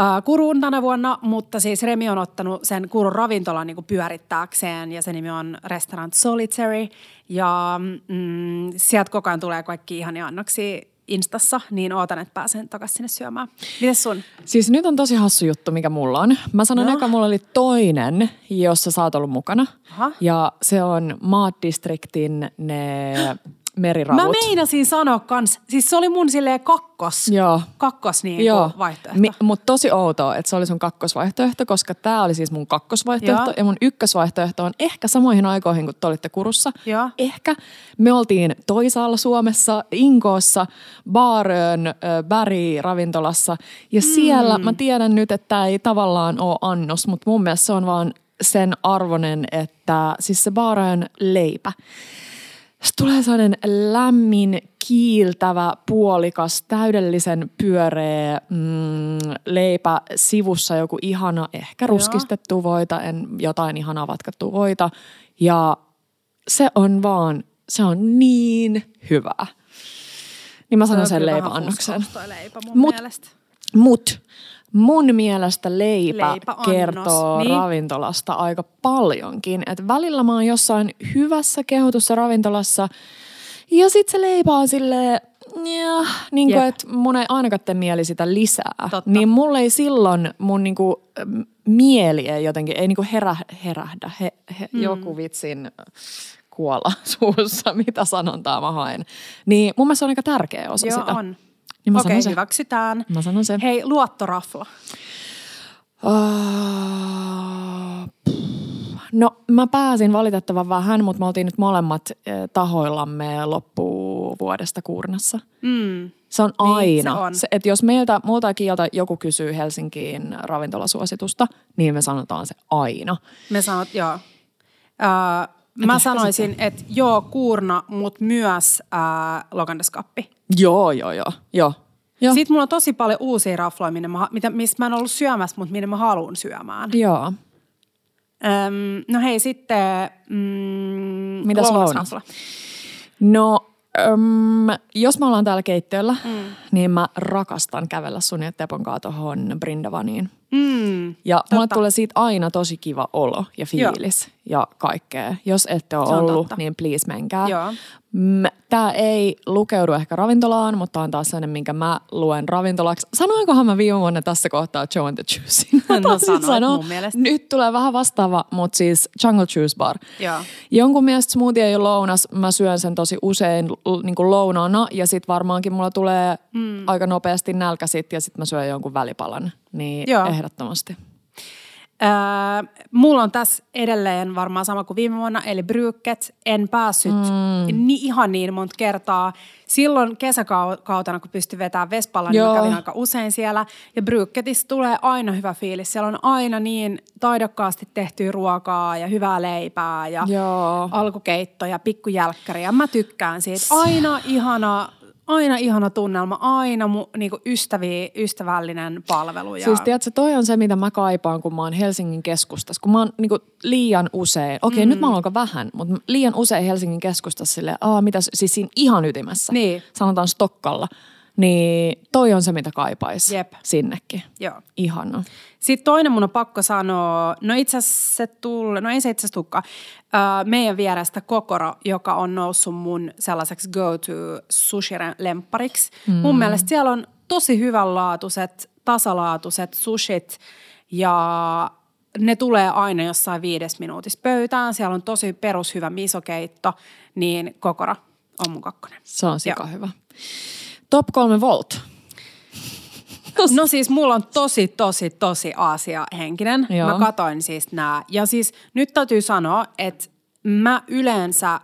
äh, Kuruun tänä vuonna, mutta siis Remi on ottanut sen Kurun ravintolan niin pyörittääkseen ja se nimi on Restaurant Solitary ja mm, sieltä koko ajan tulee kaikki ihania annoksia Instassa, niin ootan, että pääsen takaisin sinne syömään. Mites sun? Siis nyt on tosi hassu juttu, mikä mulla on. Mä sanon, No. eka mulla oli toinen, jossa sä oot ollut mukana. Aha. Ja se on Maat Districtin ne meriravut. Mä meinasin sanoa kans, siis se oli mun silleen kakkos, Joo. kakkos niin Joo, vaihtoehto. Mi- mutta tosi outoa, että se oli sun kakkosvaihtoehto, koska tämä oli siis mun kakkosvaihtoehto Joo. ja mun ykkösvaihtoehto on ehkä samoihin aikoihin, kun te olitte Kurussa. Joo. Ehkä me oltiin toisaalla Suomessa, Inkoossa, Baarön, äh, Bäri ravintolassa ja siellä mä tiedän nyt, että tämä ei tavallaan ole annos, mutta mun mielestä se on vaan sen arvonen, että siis se Baarön leipä. Se tulee sellainen lämmin, kiiltävä, puolikas, täydellisen pyöreä mm, leipä sivussa joku ihana, ehkä ruskistettu voita, en, jotain ihanaa vatkattua voita. Ja se on vaan, se on niin hyvää. Niin mä sanon Se on sen leipäannoksen. leipä mun Mut- mielestä. Mut mun mielestä leipä, Leipäannos, kertoo niin. ravintolasta aika paljonkin. Et välillä mä oon jossain hyvässä kehutussa ravintolassa ja sit se leipä on silleen, ja, niin kuin, että mun ei ainakaan tee mieli sitä lisää. Totta. Niin mulle ei silloin mun niinku, mieli ei jotenkin, ei niinku herä, herähdä, he, he, mm. joku vitsin kuolla suussa, mitä sanontaa mä haen. Niin mun mielestä se on aika tärkeä osa Joo, sitä. on. Niin mä Okei, sen. hyväksytään. Mä sanon sen. Hei, luottorafla. Pff. No mä pääsin valitettavan vähän, mutta me oltiin nyt molemmat eh, tahoillamme loppuvuodesta Kuurnassa. Mm. Se on Niin, aina. se on. Se, että jos meiltä multa kieltä joku kysyy Helsinkiin ravintolasuositusta, niin me sanotaan se aina. Me sanot, joo. Äh, mä sanoisin, että joo, kuurna, mutta myös äh, lokandaskappi. Joo, joo, joo. joo. joo. Sitten mulla on tosi paljon uusia rafloja, minne mä, mitä, mistä mä en ollut syömässä, mutta minne mä haluan syömään. Joo. Öm, no hei, sitten mm, Mitäs lounasrafla. No, öm, jos me ollaan täällä keittiöllä, mm. niin mä rakastan kävellä sun ja Tepon kanssa tuohon Brindavaniin. Mm, Ja Totta. mulle tulee siitä aina tosi kiva olo ja fiilis ja kaikkea. Jos ette ole ollut, totta. niin please menkää. Joo. Tämä ei lukeudu ehkä ravintolaan, mutta on taas sellainen, minkä mä luen ravintolaksi. Sanoinkohan mä viime vuonna tässä kohtaa Joe and the Juicein? Mä No sanoit mun mielestä. Nyt tulee vähän vastaava, mutta siis Jungle Juice Bar. Joo. Jonkun mielestä smoothie ei ole lounas. Mä syön sen tosi usein niin kuin lounaana ja sit varmaankin mulla tulee mm. aika nopeasti nälkä sit ja sit mä syön jonkun välipalan. Niin Joo. ehdottomasti. Öö, mulla on tässä edelleen varmaan sama kuin viime vuonna, eli brykket. En päässyt mm. ni, ihan niin monta kertaa. Silloin kesäkautena, kun pystyi vetämään Vespalla, niin kävin aika usein siellä. Ja brykketissä tulee aina hyvä fiilis. Siellä on aina niin taidokkaasti tehtyä ruokaa ja hyvää leipää ja Joo. alkukeitto ja pikkujälkkäriä. Mä tykkään siitä. Aina ihana aina ihana tunnelma, aina mu, niinku ystäviä, ystävällinen palvelu. Ja... Siis tiedätkö, toi on se, mitä mä kaipaan, kun mä oon Helsingin keskustassa. Kun mä oon niinku liian usein, okei okay, mm. nyt mä oon aika vähän, mutta liian usein Helsingin keskustassa silleen, aa mitä, siis siinä ihan ytimessä, niin. sanotaan Stokkalla. Niin toi on se, mitä kaipaisi Jep. sinnekin. Joo. Ihana. Sitten toinen mun on pakko sanoa, no itse asiassa se tulee, no ei se itse asiassa meidän vierestä Kokoro, joka on noussut mun sellaiseksi go-to sushi-lemppariksi. Mm. Mun mielestä siellä on tosi hyvänlaatuiset, tasalaatuiset sushit ja ne tulee aina jossain viides minuutissa pöytään. Siellä on tosi perushyvä misokeitto, niin Kokora on mun kakkonen. Se on sika hyvä. Top kolme Volt. No siis mulla on tosi, tosi, tosi Aasia-henkinen. Joo. Mä katoin siis nää. Ja siis nyt täytyy sanoa, että mä yleensä,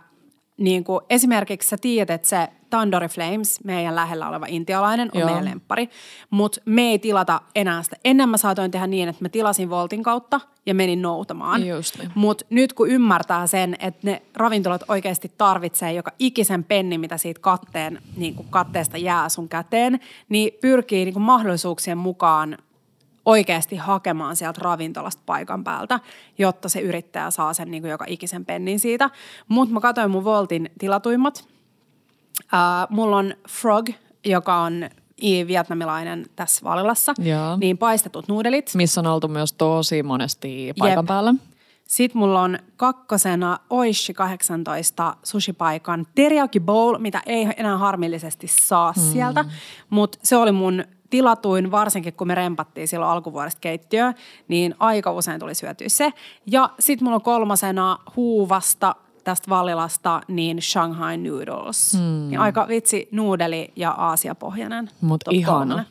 niin kuin esimerkiksi sä tiedät, että se Tandoori Flames, meidän lähellä oleva intialainen, on Joo. meidän lemppari. Mutta me ei tilata enää sitä. Ennen mä saatoin tehdä niin, että mä tilasin Voltin kautta ja menin noutamaan. Niin. Mutta nyt kun ymmärtää sen, että ne ravintolat oikeasti tarvitsee joka ikisen penni, mitä siitä katteen, niin kuin katteesta jää sun käteen, niin pyrkii niin kuin mahdollisuuksien mukaan oikeasti hakemaan sieltä ravintolasta paikan päältä, jotta se yrittäjä saa sen niin kuin joka ikisen pennin siitä. Mutta mä katsoin mun Voltin tilatuimmat – Uh, mulla on Frog, joka on vietnamilainen tässä Valilassa, Joo. niin paistetut nuudelit. Missä on oltu myös tosi monesti paikan Jep. päällä. Sitten mulla on kakkosena Oishi 18 sushipaikan teriyaki bowl, mitä ei enää harmillisesti saa mm. sieltä. Mutta se oli mun tilatuin, varsinkin kun me rempattiin silloin alkuvuodesta keittiöä, niin aika usein tuli syötyä se. Ja sitten mulla on kolmasena huuvasta tästä Vallilasta, niin Shanghai Noodles. Hmm. Niin aika vitsi nuudeli ja aasiapohjainen. Mutta ihana.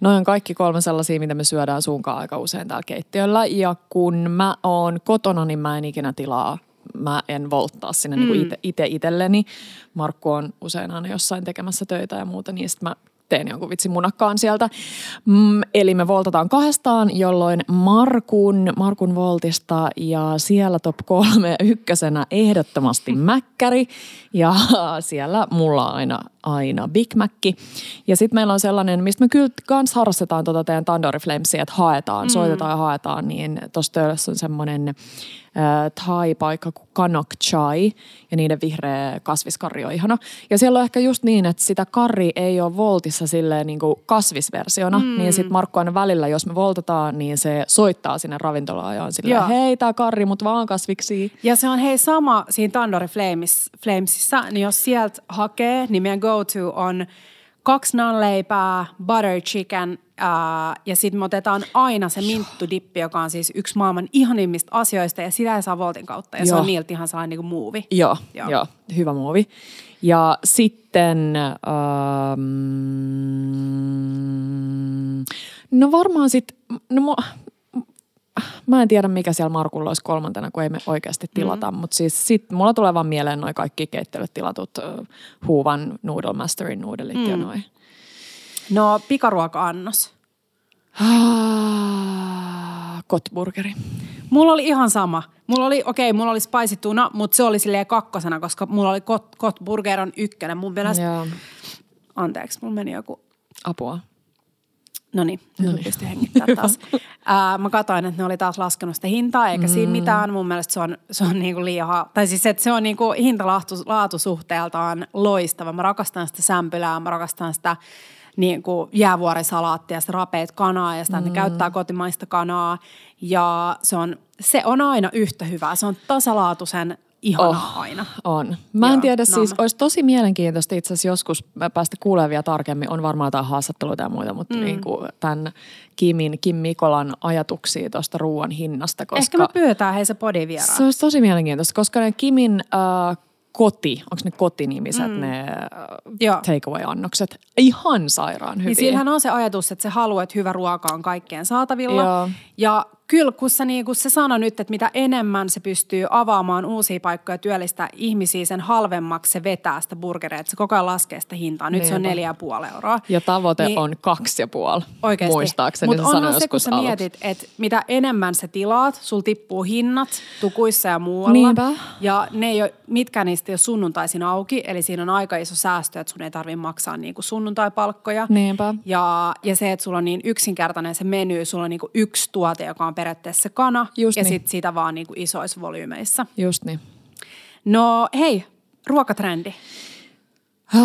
Noin on kaikki kolme sellaisia, mitä me syödään sunkaan aika usein täällä keittiöllä. Ja kun mä oon kotona, niin mä en ikinä tilaa mä en volttaa sinne mm. niin itse itselleni. Markku on usein aina jossain tekemässä töitä ja muuta, niin sitten mä teen jonkun vitsin munakkaan sieltä. Mm, eli me voltataan kahdestaan, jolloin Markun, Markun voltista ja siellä top kolme ykkösenä ehdottomasti mäkkäri ja siellä mulla aina, aina Big Mac. Ja sitten meillä on sellainen, mistä me kyllä kans harrastetaan tota teidän Tandoori Flamesia, että haetaan, mm. soitetaan ja haetaan, niin tuossa on semmoinen thai-paikka kuin Kanok Chai ja niiden vihreä kasviskarri on ihana. Ja siellä on ehkä just niin, että sitä karri ei ole voltissa silleen niin kuin kasvisversiona, mm. niin sitten Markku aina välillä, jos me voltataan, niin se soittaa sinne ravintolaan ja on silleen, hei tää karri, mutta vaan kasviksi. Ja se on hei sama siinä Tandoori Flames, Flamesissa, niin jos sieltä hakee, niin meidän go-to on kaksi nanleipää, butter chicken ää, ja sitten me otetaan aina se minttudippi, joka on siis yksi maailman ihanimmista asioista ja sitä ei saa Voltin kautta ja Joo. se on niiltä ihan sellainen niin muuvi. Joo, Joo. Joo, hyvä muuvi. Ja sitten, ähm, no varmaan sitten, no mä en tiedä mikä siellä Markulla olisi kolmantena, kun ei me oikeasti tilata, mm. mutta siis sit mulla tulee vaan mieleen noin kaikki keittelyt tilatut uh, Huuvan Noodle Masterin nuudelit mm. ja noin. No pikaruoka-annos. Ah, kotburgeri. Mulla oli ihan sama. Mulla oli, okei, okay, mulla oli spicy tuna, mutta se oli silleen kakkosena, koska mulla oli kot, kotburger on ykkönen. Mun mielestä, Joo. anteeksi, mulla meni joku... Apua. No niin, nyt pystyn hengittää taas. Ää, mä katsoin, että ne oli taas laskenut sitä hintaa, eikä mm. siinä mitään. Mun mielestä se on, se on niinku liian, tai siis että se on niinku hinta-laatusuhteeltaan loistava. Mä rakastan sitä sämpylää, mä rakastan sitä niin kuin jäävuorisalaattia, sitä rapeet kanaa ja sitä, mm. ne käyttää kotimaista kanaa. Ja se on, se on aina yhtä hyvää. Se on tasalaatuisen ihana oh, aina. On. Mä en Joo, tiedä, no siis olisi tosi mielenkiintoista itse asiassa joskus päästä kuulemaan vielä tarkemmin. On varmaan jotain haastatteluita ja muita, mutta mm. niin kuin tämän Kimin, Kim Mikolan ajatuksia tuosta ruoan hinnasta. Koska Ehkä me pyytää heistä podin vieraan. Se olisi tosi mielenkiintoista, koska ne Kimin äh, koti, onko ne kotinimiset mm. ne takeaway-annokset, ihan sairaan hyviä. Niin sillähän on se ajatus, että se haluaa, että hyvä ruoka on kaikkeen saatavilla. Joo. Ja kyllä kun, sä, niin, kun se sanoi nyt, että mitä enemmän se pystyy avaamaan uusia paikkoja työllistää ihmisiä, sen halvemmaksi se vetää sitä burgeria, että se koko ajan laskee sitä hintaa. Nyt Niinpä. se on neljä ja puoli euroa. Ja tavoite niin, on kaksi ja puoli, Oikeasti. muistaakseni Mutta onhan se, kun sä aluksi. mietit, että mitä enemmän sä tilaat, sul tippuu hinnat tukuissa ja muualla. Niinpä. Ja ne ei ole, mitkään niistä ei ole sunnuntaisin auki, eli siinä on aika iso säästö, että sun ei tarvitse maksaa niin kuin sunnuntaipalkkoja. Niinpä. Ja, ja se, että sulla on niin yksinkertainen se meny, sulla on niin kuin yksi tuote, joka on periaatteessa kana, Just ja niin. sitten sitä vaan niin kuin isoissa volyymeissa. Just niin. No hei, ruokatrendi. Uh,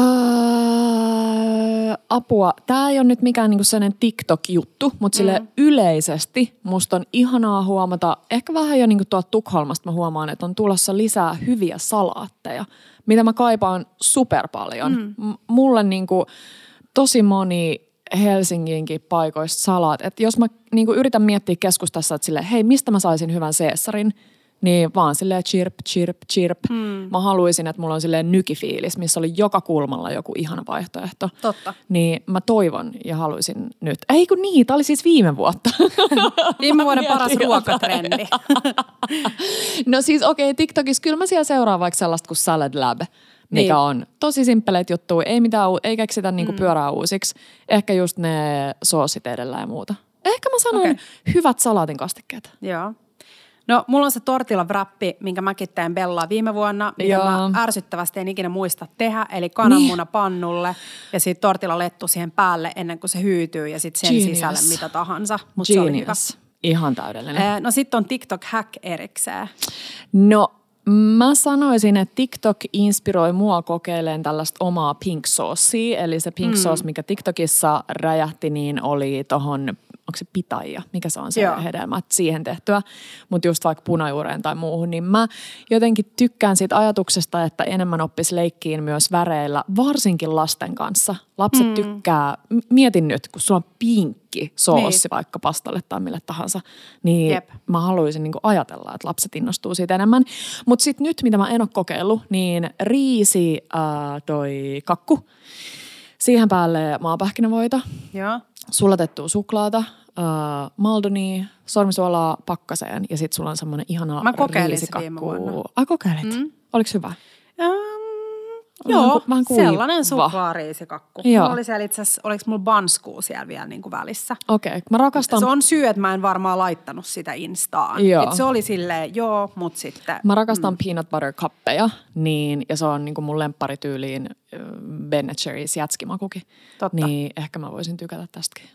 apua. Tämä ei ole nyt mikään niinku sellainen TikTok-juttu, mutta sille mm. yleisesti musta on ihanaa huomata, ehkä vähän jo niinku tuolta Tukholmasta mä huomaan, että on tulossa lisää hyviä salaatteja, mitä mä kaipaan super paljon. Mm. M- mulle niinku tosi moni Helsinginkin paikoista salaat. Että jos mä niinku yritän miettiä keskustassa, että sille, hei, mistä mä saisin hyvän Caesarin, niin vaan silleen chirp, chirp, chirp. Hmm. Mä haluaisin, että mulla on silleen nykifiilis, missä oli joka kulmalla joku ihana vaihtoehto. Totta. Niin mä toivon ja haluaisin nyt. Ei kun niin, tää oli siis viime vuotta. viime vuoden paras ruokatrendi. no siis okei, okay, TikTokissa kyllä mä siellä seuraan vaikka sellaista kuin Salad Lab mikä niin. on tosi simppeleitä juttuja, ei, mitään, ei keksitä niinku mm. pyörää uusiksi. Ehkä just ne soosit edellä ja muuta. Ehkä mä sanon okay. hyvät salaatin kastikkeet. Joo. No, mulla on se tortilla wrappi, minkä mäkin tein Bellaa viime vuonna, mitä Joo. mä ärsyttävästi en ikinä muista tehdä. Eli kananmuna niin. pannulle ja sitten tortilla lettu siihen päälle ennen kuin se hyytyy ja sitten sen Genius. sisälle mitä tahansa. Mutta se oli hyvä. Ihan täydellinen. no sitten on TikTok hack erikseen. No Mä sanoisin, että TikTok inspiroi mua kokeilemaan tällaista omaa pink saucea. Eli se pink mm. sauce, mikä TikTokissa räjähti, niin oli tohon, onko se pitaija, mikä se on se Joo. hedelmä, siihen tehtyä. Mutta just vaikka punajuureen tai muuhun, niin mä jotenkin tykkään siitä ajatuksesta, että enemmän oppisi leikkiin myös väreillä, varsinkin lasten kanssa. Lapset mm. tykkää, mietin nyt, kun sulla on pink kaikki soossi niin. vaikka pastalle tai mille tahansa, niin Jep. mä haluaisin niin ajatella, että lapset innostuu siitä enemmän. Mutta sitten nyt, mitä mä en ole kokeillut, niin riisi äh, toi kakku, siihen päälle maapähkinävoita, Joo. sulatettua suklaata, äh, maldoni, sormisuolaa pakkaseen ja sitten sulla on semmoinen ihana Mä kokeilin se viime vuonna. Ai kokeilit? Mm. Oliko hyvä? Um, Joo, vähän kuiva. sellainen suklaariisikakku. Joo. oli siellä itse asiassa, oliko mulla banskuu siellä vielä niin kuin välissä. Okei, okay. mä rakastan... Se on syy, että mä en varmaan laittanut sitä Instaan. Joo. Et se oli silleen, joo, mutta sitten... Mä rakastan mm. peanut butter kappeja, niin, ja se on niin kuin mun lempparityyliin Ben Cherry's jätskimakuki. Totta. Niin ehkä mä voisin tykätä tästäkin.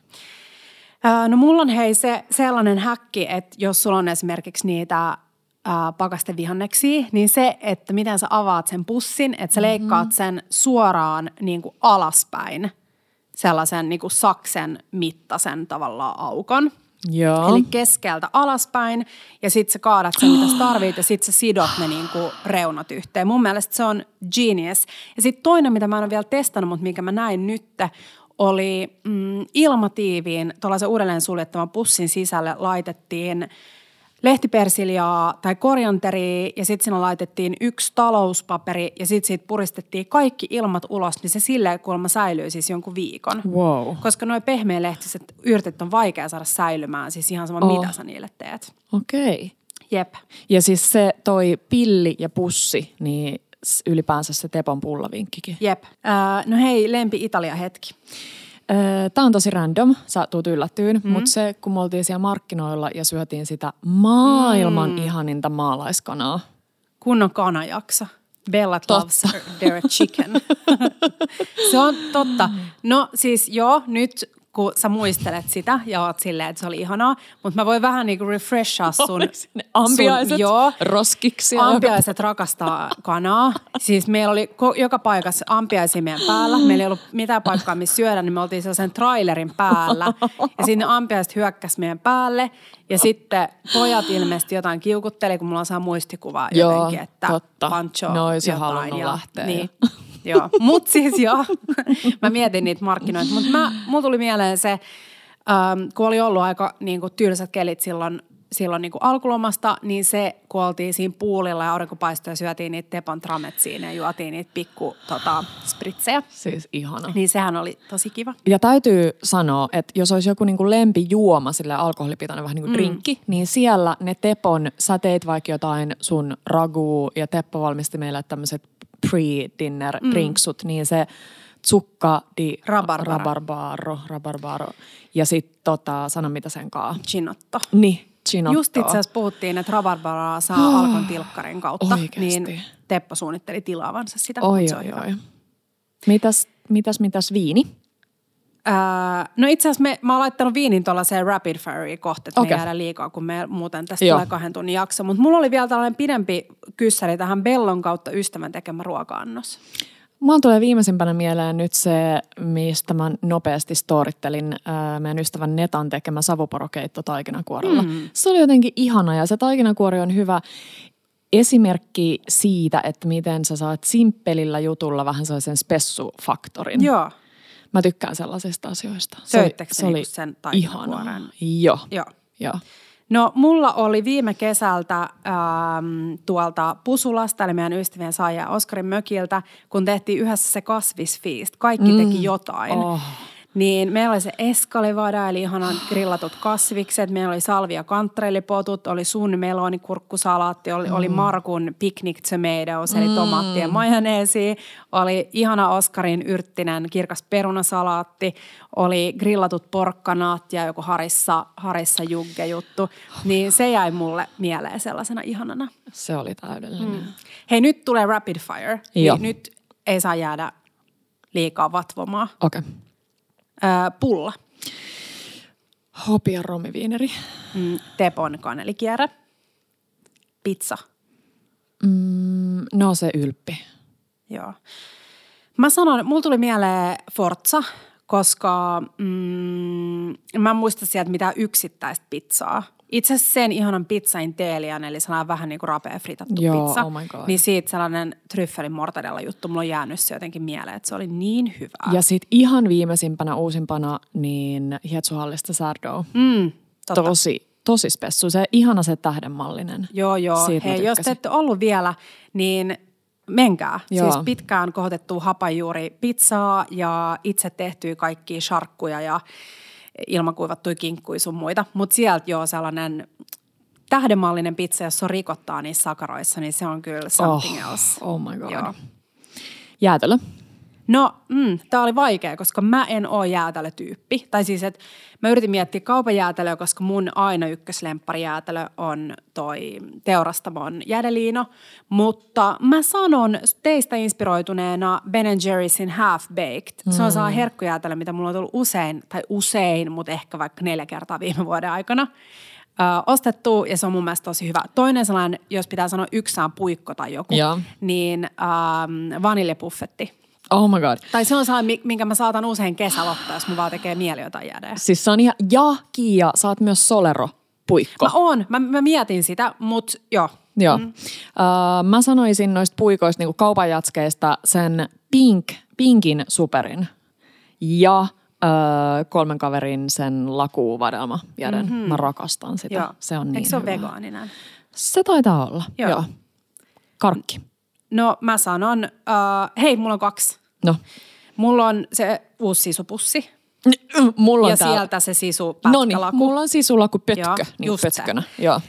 no mulla on hei se sellainen häkki, että jos sulla on esimerkiksi niitä ää, pakastevihanneksia, niin se, että miten sä avaat sen pussin, että sä leikkaat mm-hmm. sen suoraan niin kuin alaspäin sellaisen niin kuin saksen mittaisen tavallaan aukon. Joo. Eli keskeltä alaspäin ja sitten sä kaadat sen, mitä sä tarvit ja sitten sä sidot ne niin kuin reunat yhteen. Mun mielestä se on genius. Ja sitten toinen, mitä mä en ole vielä testannut, mutta minkä mä näin nyt, oli mm, ilmatiiviin, tuollaisen uudelleen suljettavan pussin sisälle laitettiin – lehtipersiljaa tai korianteria ja sitten siinä laitettiin yksi talouspaperi ja sitten siitä puristettiin kaikki ilmat ulos, niin se silleen kuulemma säilyy siis jonkun viikon. Wow. Koska nuo pehmeälehtiset yrtit on vaikea saada säilymään, siis ihan sama oh. mitä sä niille teet. Okei. Okay. Jep. Ja siis se toi pilli ja pussi, niin ylipäänsä se Tepon pullavinkkikin. Jep. Äh, no hei, lempi Italia hetki. Tämä on tosi random, sä tuut yllätyyn, mm. mutta se kun me oltiin siellä markkinoilla ja syötiin sitä maailman mm. ihaninta maalaiskanaa. Kunnon kanajaksa. Bella loves their chicken. se on totta. No siis joo, nyt kun sä muistelet sitä ja oot silleen, että se oli ihanaa. Mutta mä voin vähän niinku refreshaa sun... ampiaiset, sun, joo, roskiksi. Ampiaiset rakastaa kanaa. Siis meillä oli joka paikassa ampiaisia meidän päällä. Meillä ei ollut mitään paikkaa, missä syödä, niin me oltiin sellaisen trailerin päällä. Ja sinne ampiaiset hyökkäs meidän päälle. Ja sitten pojat ilmeisesti jotain kiukutteli, kun mulla on saa muistikuvaa joo, jotenkin, että totta. Pancho no, jotain. Ja, lähteä. Niin. Joo, mutta siis joo, mä mietin niitä markkinoita, mutta mulla tuli mieleen se, ähm, kun oli ollut aika niin kuin, tylsät kelit silloin silloin niin kuin alkulomasta, niin se, kun oltiin siinä puulilla ja aurinkopaistoi ja syötiin niitä Tepon trametsiin ja juotiin niitä pikku tota, spritsejä. Siis ihana. Niin sehän oli tosi kiva. Ja täytyy sanoa, että jos olisi joku niinku lempijuoma, sille alkoholipitoinen vähän niin kuin mm. drinkki, niin siellä ne Tepon, sä teit vaikka jotain sun ragu ja Teppo valmisti meille tämmöiset pre-dinner mm. drinksut, niin se tsukka di Rabarbara. rabarbaro, rabarbaro. Ja sitten tota, sano mitä sen kaa. Chinotto. Niin, chinotto. Just itse asiassa puhuttiin, että rabarbaraa saa oh, Alkon tilkkarin kautta. Oikeesti. Niin Teppo suunnitteli tilaavansa sitä. Oi, oi, oi. Mitäs, mitäs, mitäs viini? Öö, no itse asiassa me, mä oon laittanut viinin tuollaiseen rapid fire kohta, että okay. me Okei. ei jäädä liikaa, kun me muuten tästä Joo. tulee kahden tunnin jakso. Mutta mulla oli vielä tällainen pidempi kyssäri tähän Bellon kautta ystävän tekemä ruoka-annos. Mulla tulee viimeisimpänä mieleen nyt se, mistä mä nopeasti storittelin ää, meidän ystävän Netan tekemä savuporokeitto taikinakuorella. Mm. Se oli jotenkin ihana ja se taikinakuori on hyvä esimerkki siitä, että miten sä saat simppelillä jutulla vähän sellaisen spessufaktorin. Joo, Mä tykkään sellaisista asioista. Söittekö se niinku sen ihanaa. Joo. joo. Joo. No mulla oli viime kesältä ähm, tuolta Pusulasta, eli meidän ystävien saaja Oskarin mökiltä, kun tehtiin yhdessä se kasvisfeast. Kaikki mm. teki jotain. Oh. Niin meillä oli se eskalivada, eli ihanan grillatut kasvikset. Meillä oli salvia kantreillipotut, oli sun melonikurkkusalaatti, oli, mm. oli Markun picnic tomatoes, eli tomaattia ja majoneesi. Oli ihana Oskarin yrttinen kirkas perunasalaatti. Oli grillatut porkkanat ja joku Harissa, Harissa jugge juttu. Niin se jäi mulle mieleen sellaisena ihanana. Se oli täydellinen. Mm. Hei, nyt tulee rapid fire. Joo. Niin nyt ei saa jäädä liikaa vatvomaan. Okei. Okay. Öö, pulla. Hopian romiviineri. Mm, Tepon kanelikierre. Pizza. Mm, no se ylppi. Joo. Mä sanon, mulla tuli mieleen Forza, koska mm, mä en muista sieltä mitään yksittäistä pizzaa. Itse asiassa sen ihanan pizzain teelian, eli sellainen vähän niin kuin rapea fritattu Joo, pizza. oh my God. Niin siitä sellainen tryffelin mortadella juttu, mulla on jäänyt se jotenkin mieleen, että se oli niin hyvää. Ja sitten ihan viimeisimpänä uusimpana, niin Hietsuhallista Sardo. mm, totta. Tosi, tosi spessu. Se ihana se tähdenmallinen. Joo, joo. Siitä Hei, jos te ette ollut vielä, niin menkää. Joo. Siis pitkään kohotettua hapajuuri pizzaa ja itse tehtyä kaikkia sharkkuja ja ilmakuivattuja kinkkuja sun muita. Mutta sieltä joo sellainen tähdenmallinen pizza, jos on rikottaa niissä sakaroissa, niin se on kyllä something oh, else. Oh my god. Joo. Jäätelö. No, mm, tämä oli vaikea, koska mä en ole jäätelötyyppi. Tai siis, että mä yritin miettiä kaupan jäätelöä, koska mun aina ykköslemppari jäätelö on toi teurastamon jäädeliino. Mutta mä sanon teistä inspiroituneena Ben Jerry'sin Half Baked. Se on sellainen herkkujäätelö, mitä mulla on tullut usein, tai usein, mutta ehkä vaikka neljä kertaa viime vuoden aikana. Ö, ostettu ja se on mun mielestä tosi hyvä. Toinen sellainen, jos pitää sanoa yksään puikko tai joku, Joo. niin ähm, vaniljepuffetti. Oh my god. Tai se on sellainen, mi- minkä mä saatan usein kesällä ottaa, jos mun vaan tekee mieli jotain jäädä. Siis se on ihan, ja Kiia, sä oot myös Solero puikko. Mä oon, mä, mä mietin sitä, mutta joo. Joo. Mm. Uh, mä sanoisin noista puikoista niin kaupan jatskeista sen pink, pinkin superin ja uh, kolmen kaverin sen lakuvadelma jäden. Mm-hmm. Mä rakastan sitä. joo. Se on niin Eikö se ole vegaaninen? Se taitaa olla, Joo. joo. joo. Karkki. No mä sanon, uh, hei mulla on kaksi. No. Mulla on se uusi sisupussi Mulla on ja täällä. sieltä se sisu No niin, mulla on sisulaku pötkö. Joo, niin just se. pötkönä. Joo.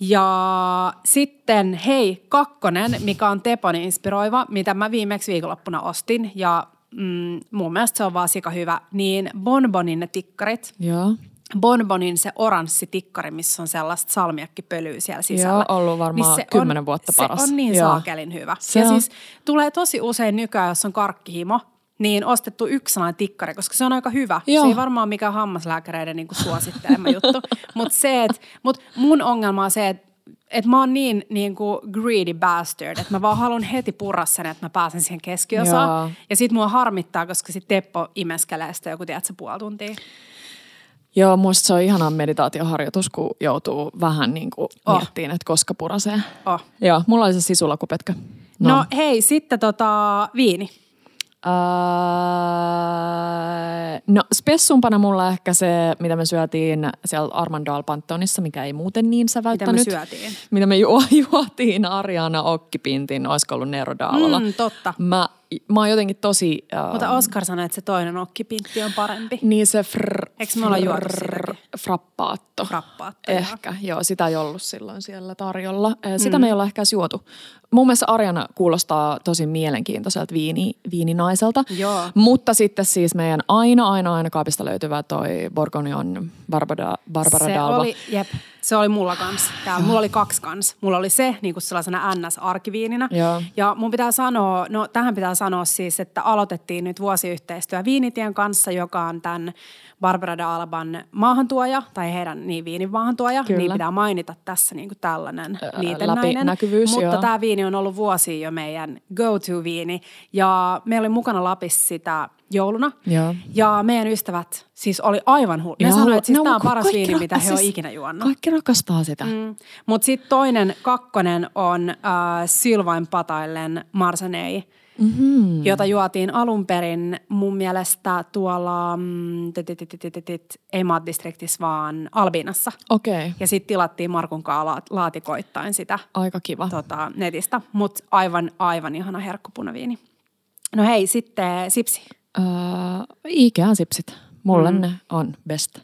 Ja sitten hei, kakkonen, mikä on Tepon inspiroiva, mitä mä viimeksi viikonloppuna ostin ja mm, mun mielestä se on vaan sika hyvä, niin Bonbonin ne tikkarit. Joo. Bonbonin se oranssi tikkari, missä on sellaista salmiakkipölyä siellä sisällä. Joo, ollut varmaan se kymmenen vuotta paras. Se on niin Joo. saakelin hyvä. Se ja on. siis tulee tosi usein nykyään, jos on karkkihimo, niin ostettu yksi sellainen tikkari, koska se on aika hyvä. Joo. Se ei varmaan mikään hammaslääkäreiden niin kuin suosittelema juttu. Mutta mut mun ongelma on se, että et mä oon niin, niin kuin greedy bastard, että mä vaan haluan heti purra sen, että mä pääsen siihen keskiosaan. Joo. Ja sit mua harmittaa, koska sit Teppo imeskelee sitä joku, tiedätkö, puoli tuntia. Joo, musta se on ihana meditaatioharjoitus, kun joutuu vähän niin kuin Oh. oh. miettimään, että koska purasee. Oh. Joo, mulla oli se sisulakupetkö. No, no hei, sitten tota, viini. Öö, no spessumpana mulla ehkä se, mitä me syötiin siellä Armandal Pantonissa, mikä ei muuten niin säväyttänyt. Mitä me syötiin? Mitä me ju- juotiin Ariana Okkipintin, olisiko ollut Nero. Mm, totta. Mä, mä oon jotenkin tosi... Uh, Mutta Oskar sanoi, että se toinen okkipintti on parempi. Niin se fr, Eikö me olla juotu fr, frappaatto. Frappaatto, joo. Ehkä, joo. Sitä ei ollut silloin siellä tarjolla. Eh, Sitä mm. me ei olla ehkä juotu. Mun mielestä Arjana kuulostaa tosi mielenkiintoiselta viini, viininaiselta. Joo. Mutta sitten siis meidän aina, aina, aina kaapista löytyvä toi Borgonion Barbara, Barbara se Dalva. oli, jep, se oli mulla kans. Tää, mulla oli kaksi kans. Mulla oli se niin kuin sellaisena NS-arkiviininä. Joo. Ja mun pitää sanoa, no tähän pitää sanoa siis, että aloitettiin nyt vuosiyhteistyö Viinitien kanssa, joka on tämän Barbara de Alban maahantuoja, tai heidän niin viinin maahantuoja. Kyllä. Niin pitää mainita tässä niin kuin tällainen läpinäkyvyys, Mutta joo. tämä viini on ollut vuosia jo meidän go-to-viini. Ja meillä oli mukana Lapissa sitä jouluna. Joo. Ja meidän ystävät siis oli aivan hullu. Ne sanoivat, että siis no, tämä on paras viini, mitä he on siis ikinä juonut. Kaikki rakastaa sitä. Mm. Mutta sitten toinen, kakkonen on äh, Sylvain Pataillen Marsanei, mm-hmm. jota juotiin alun perin mun mielestä tuolla, mm, ei Maat-distriktissä, vaan Albinassa. Okei. Ja sitten tilattiin Markun kanssa laatikoittain sitä aika kiva. tota, netistä, mutta aivan, aivan ihana herkkupunaviini. No hei, sitten sipsi. Öö, Ikean sipsit. Mulle mm. ne on best.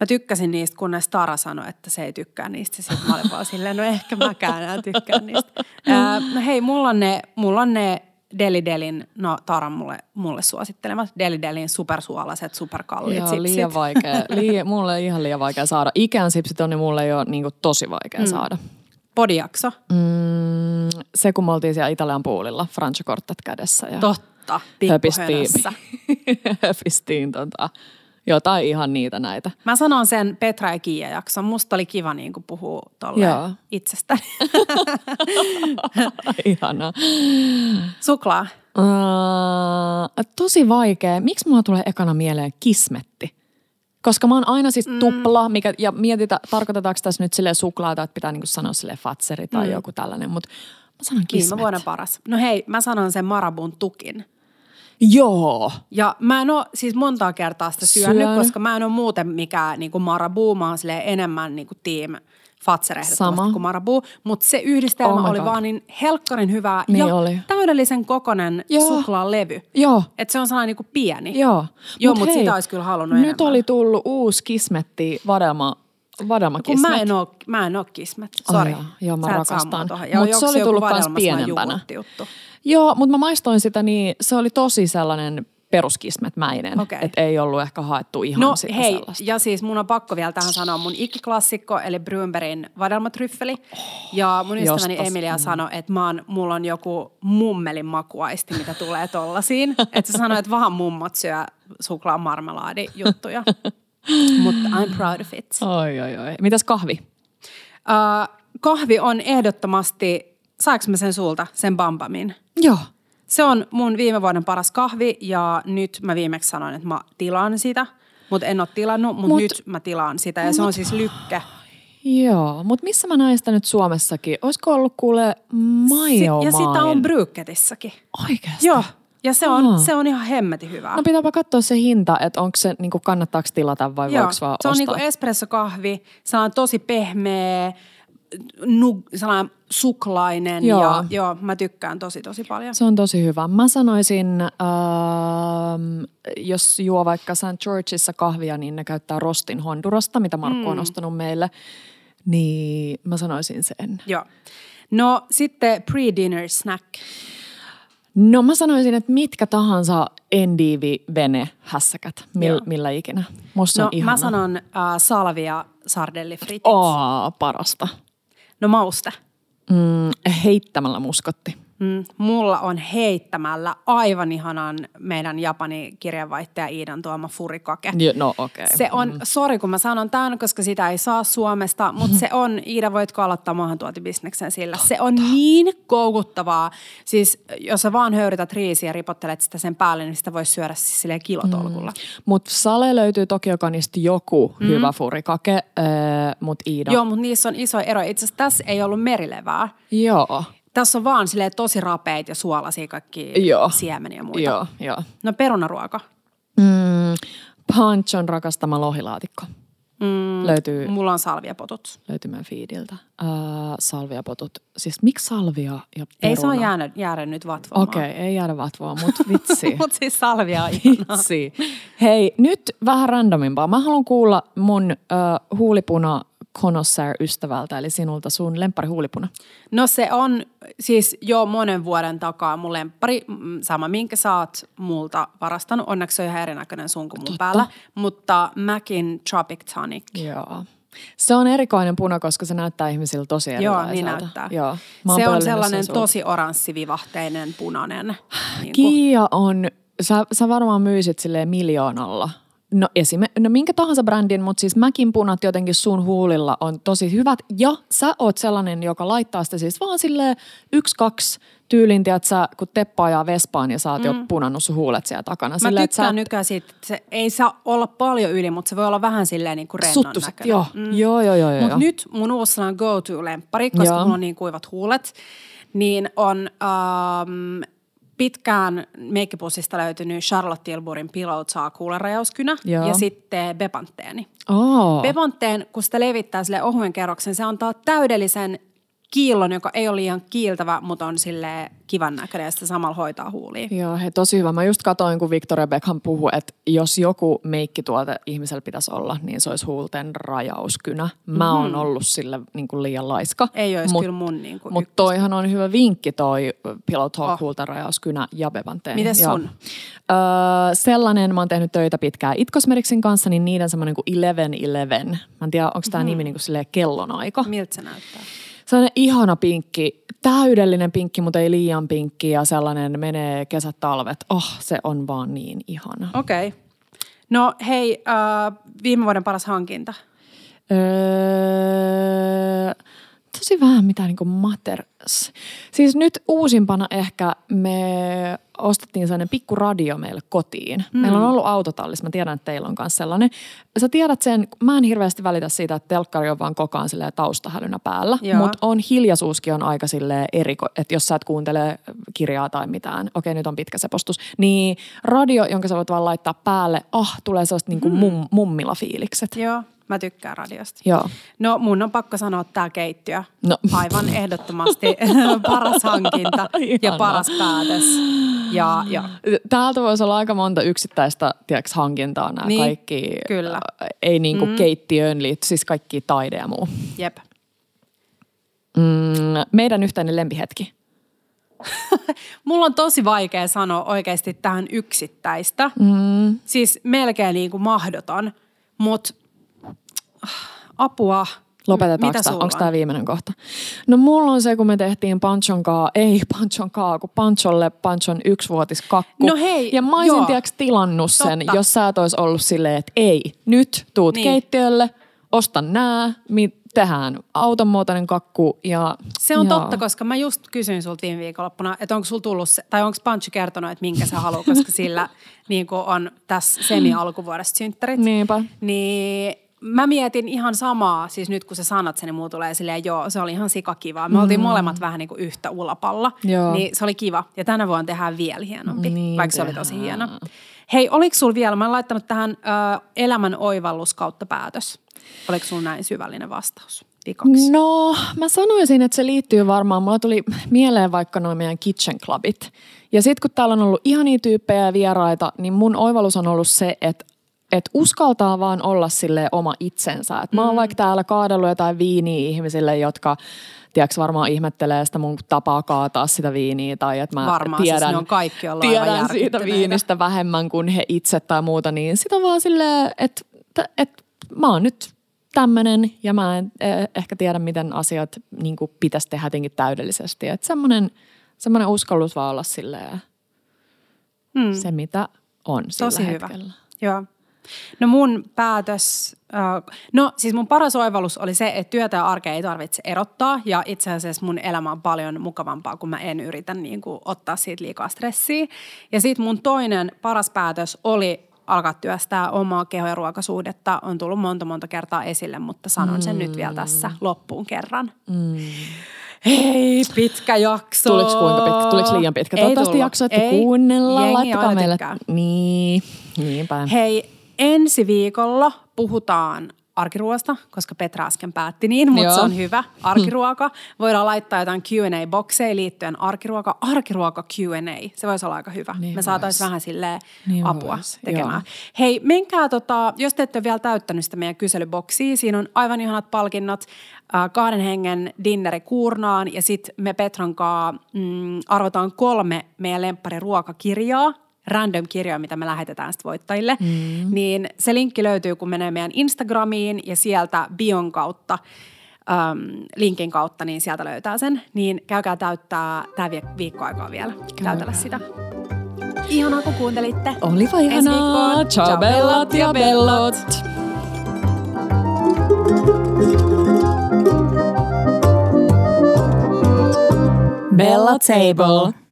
Mä tykkäsin niistä, kunnes Tara sanoi, että se ei tykkää niistä. Sitten mä olin vaan silleen, no ehkä mäkään enää tykkään niistä. Ää, no hei, mulla on ne, mulla on ne Deli Delin, no Taran mulle, mulle suosittelemat, Deli Delin supersuolaiset, superkalliit Joo, sipsit. liian vaikea. Liian, mulle ei ihan liian vaikea saada. Ikean sipsit on, niin mulle ei ole niin kuin, tosi vaikea mm. saada. Podiakso, Mm, se, kun me oltiin siellä Italian puulilla, Francia-korttat kädessä. Ja totta, pikkuhönössä. höpistiin tota, jotain ihan niitä näitä. Mä sanon sen Petra ja Kiia jakson. Musta oli kiva niin kuin puhua Joo. itsestäni. Ihanaa. Suklaa. Uh, tosi vaikea. Miksi mulla tulee ekana mieleen kismetti? Koska mä oon aina siis tupla, mikä, ja mietitä, tarkoitetaanko tässä nyt sille suklaata, että pitää niinku sanoa sille fatseri tai mm. joku tällainen, mutta mä sanon Viime kismet. vuoden paras. No hei, mä sanon sen Marabun tukin. Joo. Ja mä en ole siis montaa kertaa sitä syönyt, Syönyt. koska mä en ole muuten mikään niin kuin Marabu, mä oon enemmän niin kuin team Fatser ehdottomasti kuin Marabu. Mutta se yhdistelmä Oh oli God. vaan niin helkkarin hyvää Niin ja oli. täydellisen kokonen Joo. suklaalevy. Joo. Että se on sellainen niin kuin pieni. Joo. Joo, Mut mut hei, sitä olisi kyllä halunnut Nyt enemmän. oli tullut uusi kismetti, vadelma, Kun mä en, oo, mä en oo kismet, sori. joo. Joo, mä Sä rakastan. mua tohon. Ja Mut onko se oli tullut sellainen pienempänä. Joo, mutta mä maistoin sitä niin, se oli tosi sellainen peruskismetmäinen. Okei. Että ei ollut ehkä haettu ihan No sitä hei, sellaista. ja siis mun on pakko vielä tähän sanoa mun ikkiklassikko, eli Brunbergin vadelmatryffeli. Ja mun ystäväni jostas. Emilia sanoi, että mä oon, mulla on joku mummelin makuaisti, mitä tulee tollasiin. että se sanoi, että vaan mummot syö suklaa marmelaadi juttuja. Mutta I'm proud of it. Oi, oi, oi. Mitäs kahvi? Uh, kahvi on ehdottomasti, saanko mä sen sulta, sen Bambamin? Joo. Se on mun viime vuoden paras kahvi ja nyt mä viimeksi sanoin, että mä tilaan sitä. Mutta en ole tilannut, mutta Mut- nyt mä tilaan sitä ja se on siis lykkä. Joo, mutta missä mä näin sitä nyt Suomessakin? Olisiko ollut kuule majo ja sitä on Bryggetissäkin. Oikeasti? Joo, ja se on, se on ihan hemmeti hyvää. No pitääpä katsoa se hinta, että onko se, niin kannattaako tilata vai Joo, voiko vaan se on ostaa? niinku espressokahvi, se on tosi pehmeä, nu, sellainen suklainen Joo. ja joo, mä tykkään tosi tosi paljon. Se on tosi hyvä. Mä sanoisin, ähm, jos juo vaikka St. Georgeissa kahvia, niin ne käyttää rostin Hondurasta, mitä Markku Mm. on ostanut meille. Niin mä sanoisin sen. Joo. No sitten pre-dinner snack. No mä sanoisin, että mitkä tahansa endivi, vene, hässäkät, mil, Joo. millä ikinä. Musta No on ihana. mä sanon äh, salvia sardellifritit. Aa, parasta. No mauste. Mm, heittämällä muskotti. Mm, mulla on heittämällä aivan ihanan meidän Japani kirjanvaihtaja Iidan tuoma furikake. Jo, no okei. Okay. Se on, sori kun mä sanon tämän, koska sitä ei saa Suomesta, mutta se on, Iida voitko aloittaa maahantuotibisneksen sillä. Se on niin koukuttavaa. Siis jos sä vaan höyrytät riisiä ja ripottelet sitä sen päälle, niin sitä voisi syödä siis silleen kilotolkulla. Mutta Sale löytyy Tokiokanista joku mm. hyvä furikake, äh, mutta Iida. Joo, mutta niissä on iso ero. Itse asiassa tässä ei ollut merilevää. Joo. Tässä on vaan silleen tosi rapeita ja suolaisia kaikki Joo. siemeniä ja muita. Joo, joo. No perunaruoka. Mm, Panchon rakastama lohilaatikko. Mm, Löytyy, Mulla on salviapotut. löytyy meidän feediltä. Äh, salviapotut. Siis miksi salvia ja peruna? Ei saa jäädä, jäädä nyt vatvomaan. Okei, okay, ei jäädä vatvoa, mutta vitsi. Mutta siis salvia on vitsi. Hei, nyt vähän randomimpaa. Mä haluan kuulla mun äh, huulipuna connoisseur-ystävältä, eli sinulta sun lemppari huulipuna. No se on siis jo monen vuoden takaa mun lemppari, mm, sama minkä sä oot multa varastanut. Onneksi se on ihan erinäköinen sun kuin mun Totta. päällä. Mutta Macin Tropic Tonic. Joo. Se on erikoinen puna, koska se näyttää ihmisillä tosi Joo, erilaiselta. niin näyttää. Joo. Se on sellainen sulta. tosi oranssivivahteinen punainen. Niin. Kiia on, sä, sä varmaan myisit silleen miljoonalla. No, esime, no minkä tahansa brändin, mutta siis Mäkin punat jotenkin sun huulilla on tosi hyvät. Ja sä oot sellainen, joka laittaa sitä siis vaan silleen yksi, kaksi tyylin, että sä kun Teppa ajaa Vespaan ja sä oot mm. jo punannut sun huulet siellä takana. Mä Silleen, että tykkään sä nykyään siitä, että se ei saa olla paljon yli, mutta se voi olla vähän silleen niin kuin rennon näköinen. Joo, mm. joo, joo, joo. joo. Mutta nyt mun uusi go-to-lemppari, koska Joo. mulla on niin kuivat huulet, niin on ähm, pitkään meikkipussista löytynyt Charlotte Tilburyn Pillow Saa kuulenrajauskynä Joo. ja sitten Bepanteeni. Oh. Bepanteen, kun sitä levittää sille ohuen kerroksen, se antaa täydellisen kiillon, joka ei ole liian kiiltävä, mutta on sille kivan näköinen ja sitä samalla hoitaa huulia. Joo, he tosi hyvä. Mä just katsoin, kun Victoria Beckham puhui, että jos joku meikkituote ihmisellä pitäisi olla, niin se olisi huulten rajauskynä. Mä oon ollut sille niin kuin liian laiska. Mhm. Ei olisi Mut- kyllä mun niin kuin Mutta toihan on hyvä vinkki toi Pillow Talk Oh. huulten rajauskynä ja Bevanteen. Mites Joo. sun? Öö, sellainen, mä oon tehnyt töitä pitkään It Cosmeticsin kanssa, niin niiden semmoinen kuin 11-11. Mä en tiedä, onko tämä nimi niin kuin kellonaika. Miltä se näyttää? Sellainen ihana pinkki, täydellinen pinkki, mutta ei liian pinkki ja sellainen menee kesät, talvet. Oh, se on vaan niin ihana. Okei. Okay. No hei, äh, viime vuoden paras hankinta. Öö, tosi vähän mitä niinku matters. Siis nyt uusimpana ehkä me ostettiin sellainen pikku radio meille kotiin. Mm. Meillä on ollut autotallis, mä tiedän, että teillä on myös sellainen. Sä tiedät sen, mä en hirveästi välitä siitä, että telkkari on vaan koko ajan taustahälynä päällä. Mutta on hiljaisuuskin on aika silleen eriko, että jos sä et kuuntele kirjaa tai mitään, okei nyt on pitkä se postus, niin radio, jonka sä voit vaan laittaa päälle, ah, tulee sellaista niinku mum, mummila fiilikset. Joo, mä tykkään radiosta. Joo. No mun on pakko sanoa tää keittiö. No. Aivan ehdottomasti paras hankinta ja paras päätös. Ja, ja. Täältä voisi olla aika monta yksittäistä tiedätkö, hankintaa nämä Niin, kaikki. kyllä. Ei niinku mm. keittiöön liity, siis kaikki taide ja muu. Jep. Mm, meidän yhteinen lempihetki. Mulla on tosi vaikea sanoa oikeasti tähän yksittäistä. Mm. Siis melkein niin kuin mahdoton, mutta apua. Lopetetaanko tämä? Onko on? tämä viimeinen kohta? No mulla on se, kun me tehtiin Panchon kaa, ei Panchon kaa, kun Pancholle Panchon yksivuotiskakku. No hei, Ja mä olisin tiedätkö tilannut sen, Totta. jos sä et olisi ollut silleen, että ei, nyt tuut Niin. keittiölle, ostan nää, mi- tehdään autonmuotoinen kakku ja... Se on joo. totta, koska mä just kysyin sulta viime viikonloppuna, että onko sulla tullut se, tai onko Panchi kertonut, että minkä sä haluat, koska sillä niin on tässä semi-alkuvuodesta synttärit. Niinpä. Niin mä mietin ihan samaa, siis nyt kun sä sanot sen, niin mulla tulee silleen, joo, se oli ihan sikakivaa. Me oltiin molemmat vähän niin kuin yhtä ulapalla, Joo. niin se oli kiva. Ja tänä vuonna tehdään vielä hienompi, Niin vaikka se oli tosi tehdään. hieno. Hei, oliko sulla vielä, mä oon laittanut tähän ö, elämän oivallus kautta päätös. Oliko sulla näin syvällinen vastaus? Vikaksi. No, mä sanoisin, että se liittyy varmaan. Mulla tuli mieleen vaikka noin meidän kitchen clubit. Ja sitten kun täällä on ollut ihania tyyppejä ja vieraita, niin mun oivallus on ollut se, että et uskaltaa vaan olla sille oma itsensä. Et mä oon vaikka täällä kaadellut jotain viiniä ihmisille, jotka tiedätkö, varmaan ihmettelee sitä mun tapaa kaataa sitä viiniä. Tai että mä Varmaan, siis tiedän, ne on kaikki tiedän siitä viinistä vähemmän kuin he itse tai muuta. Niin sit on vaan silleen, että et, mä oon nyt tämmöinen ja mä en eh, ehkä tiedä, miten asiat niin pitäisi tehdä jotenkin täydellisesti. Että semmoinen, semmoinen uskallus vaan olla silleen Hmm. se, mitä on sillä Tosi hyvä. hetkellä. Joo. No mun päätös, äh, no siis mun paras oivallus oli se, että työtä ja arkea ei tarvitse erottaa ja itse asiassa mun elämä on paljon mukavampaa, kun mä en yritä niin kuin, ottaa siitä liikaa stressiä. Ja sitten mun toinen paras päätös oli alkaa työstää omaa keho- ja ruokasuhdetta. On tullut monta monta kertaa esille, mutta sanon sen nyt vielä tässä loppuun kerran. Mm. Hei, pitkä jakso. Tuliko kuinka pitkä? Tuliko liian pitkä? Ei Toivottavasti tullut. jaksoitte Ei. kuunnella. Jengi Laittakaa meille. tykkää. Niin, niinpä. Hei, ensi viikolla puhutaan arkiruoasta, koska Petra äsken päätti niin, mutta Joo. se on hyvä. Arkiruoka. Voidaan laittaa jotain Q&A-bokseja liittyen arkiruoka. Arkiruoka Q&A. Se voisi olla aika hyvä. Niin Me saataisiin vähän silleen Niin apua vois, tekemään. joo. Hei, menkää tota, jos te ette ole vielä täyttänyt sitä meidän kyselyboksia, siinä on aivan ihanat palkinnot. Äh, kahden hengen dinneri Kuurnaan ja sitten me Petran kanssa mm, arvotaan kolme meidän lemppariruokakirjaa random kirjoja, mitä me lähetetään sitten voittajille, mm. niin se linkki löytyy, kun menee meidän Instagramiin ja sieltä bion kautta, äm, linkin kautta, niin sieltä löytää sen. Niin käykää täyttää tämä viikko aikaa vielä, täytellä sitä. Ihanaa, kun kuuntelitte. Olipa ihanaa. Ciao bellot ja bellot. Bella Table.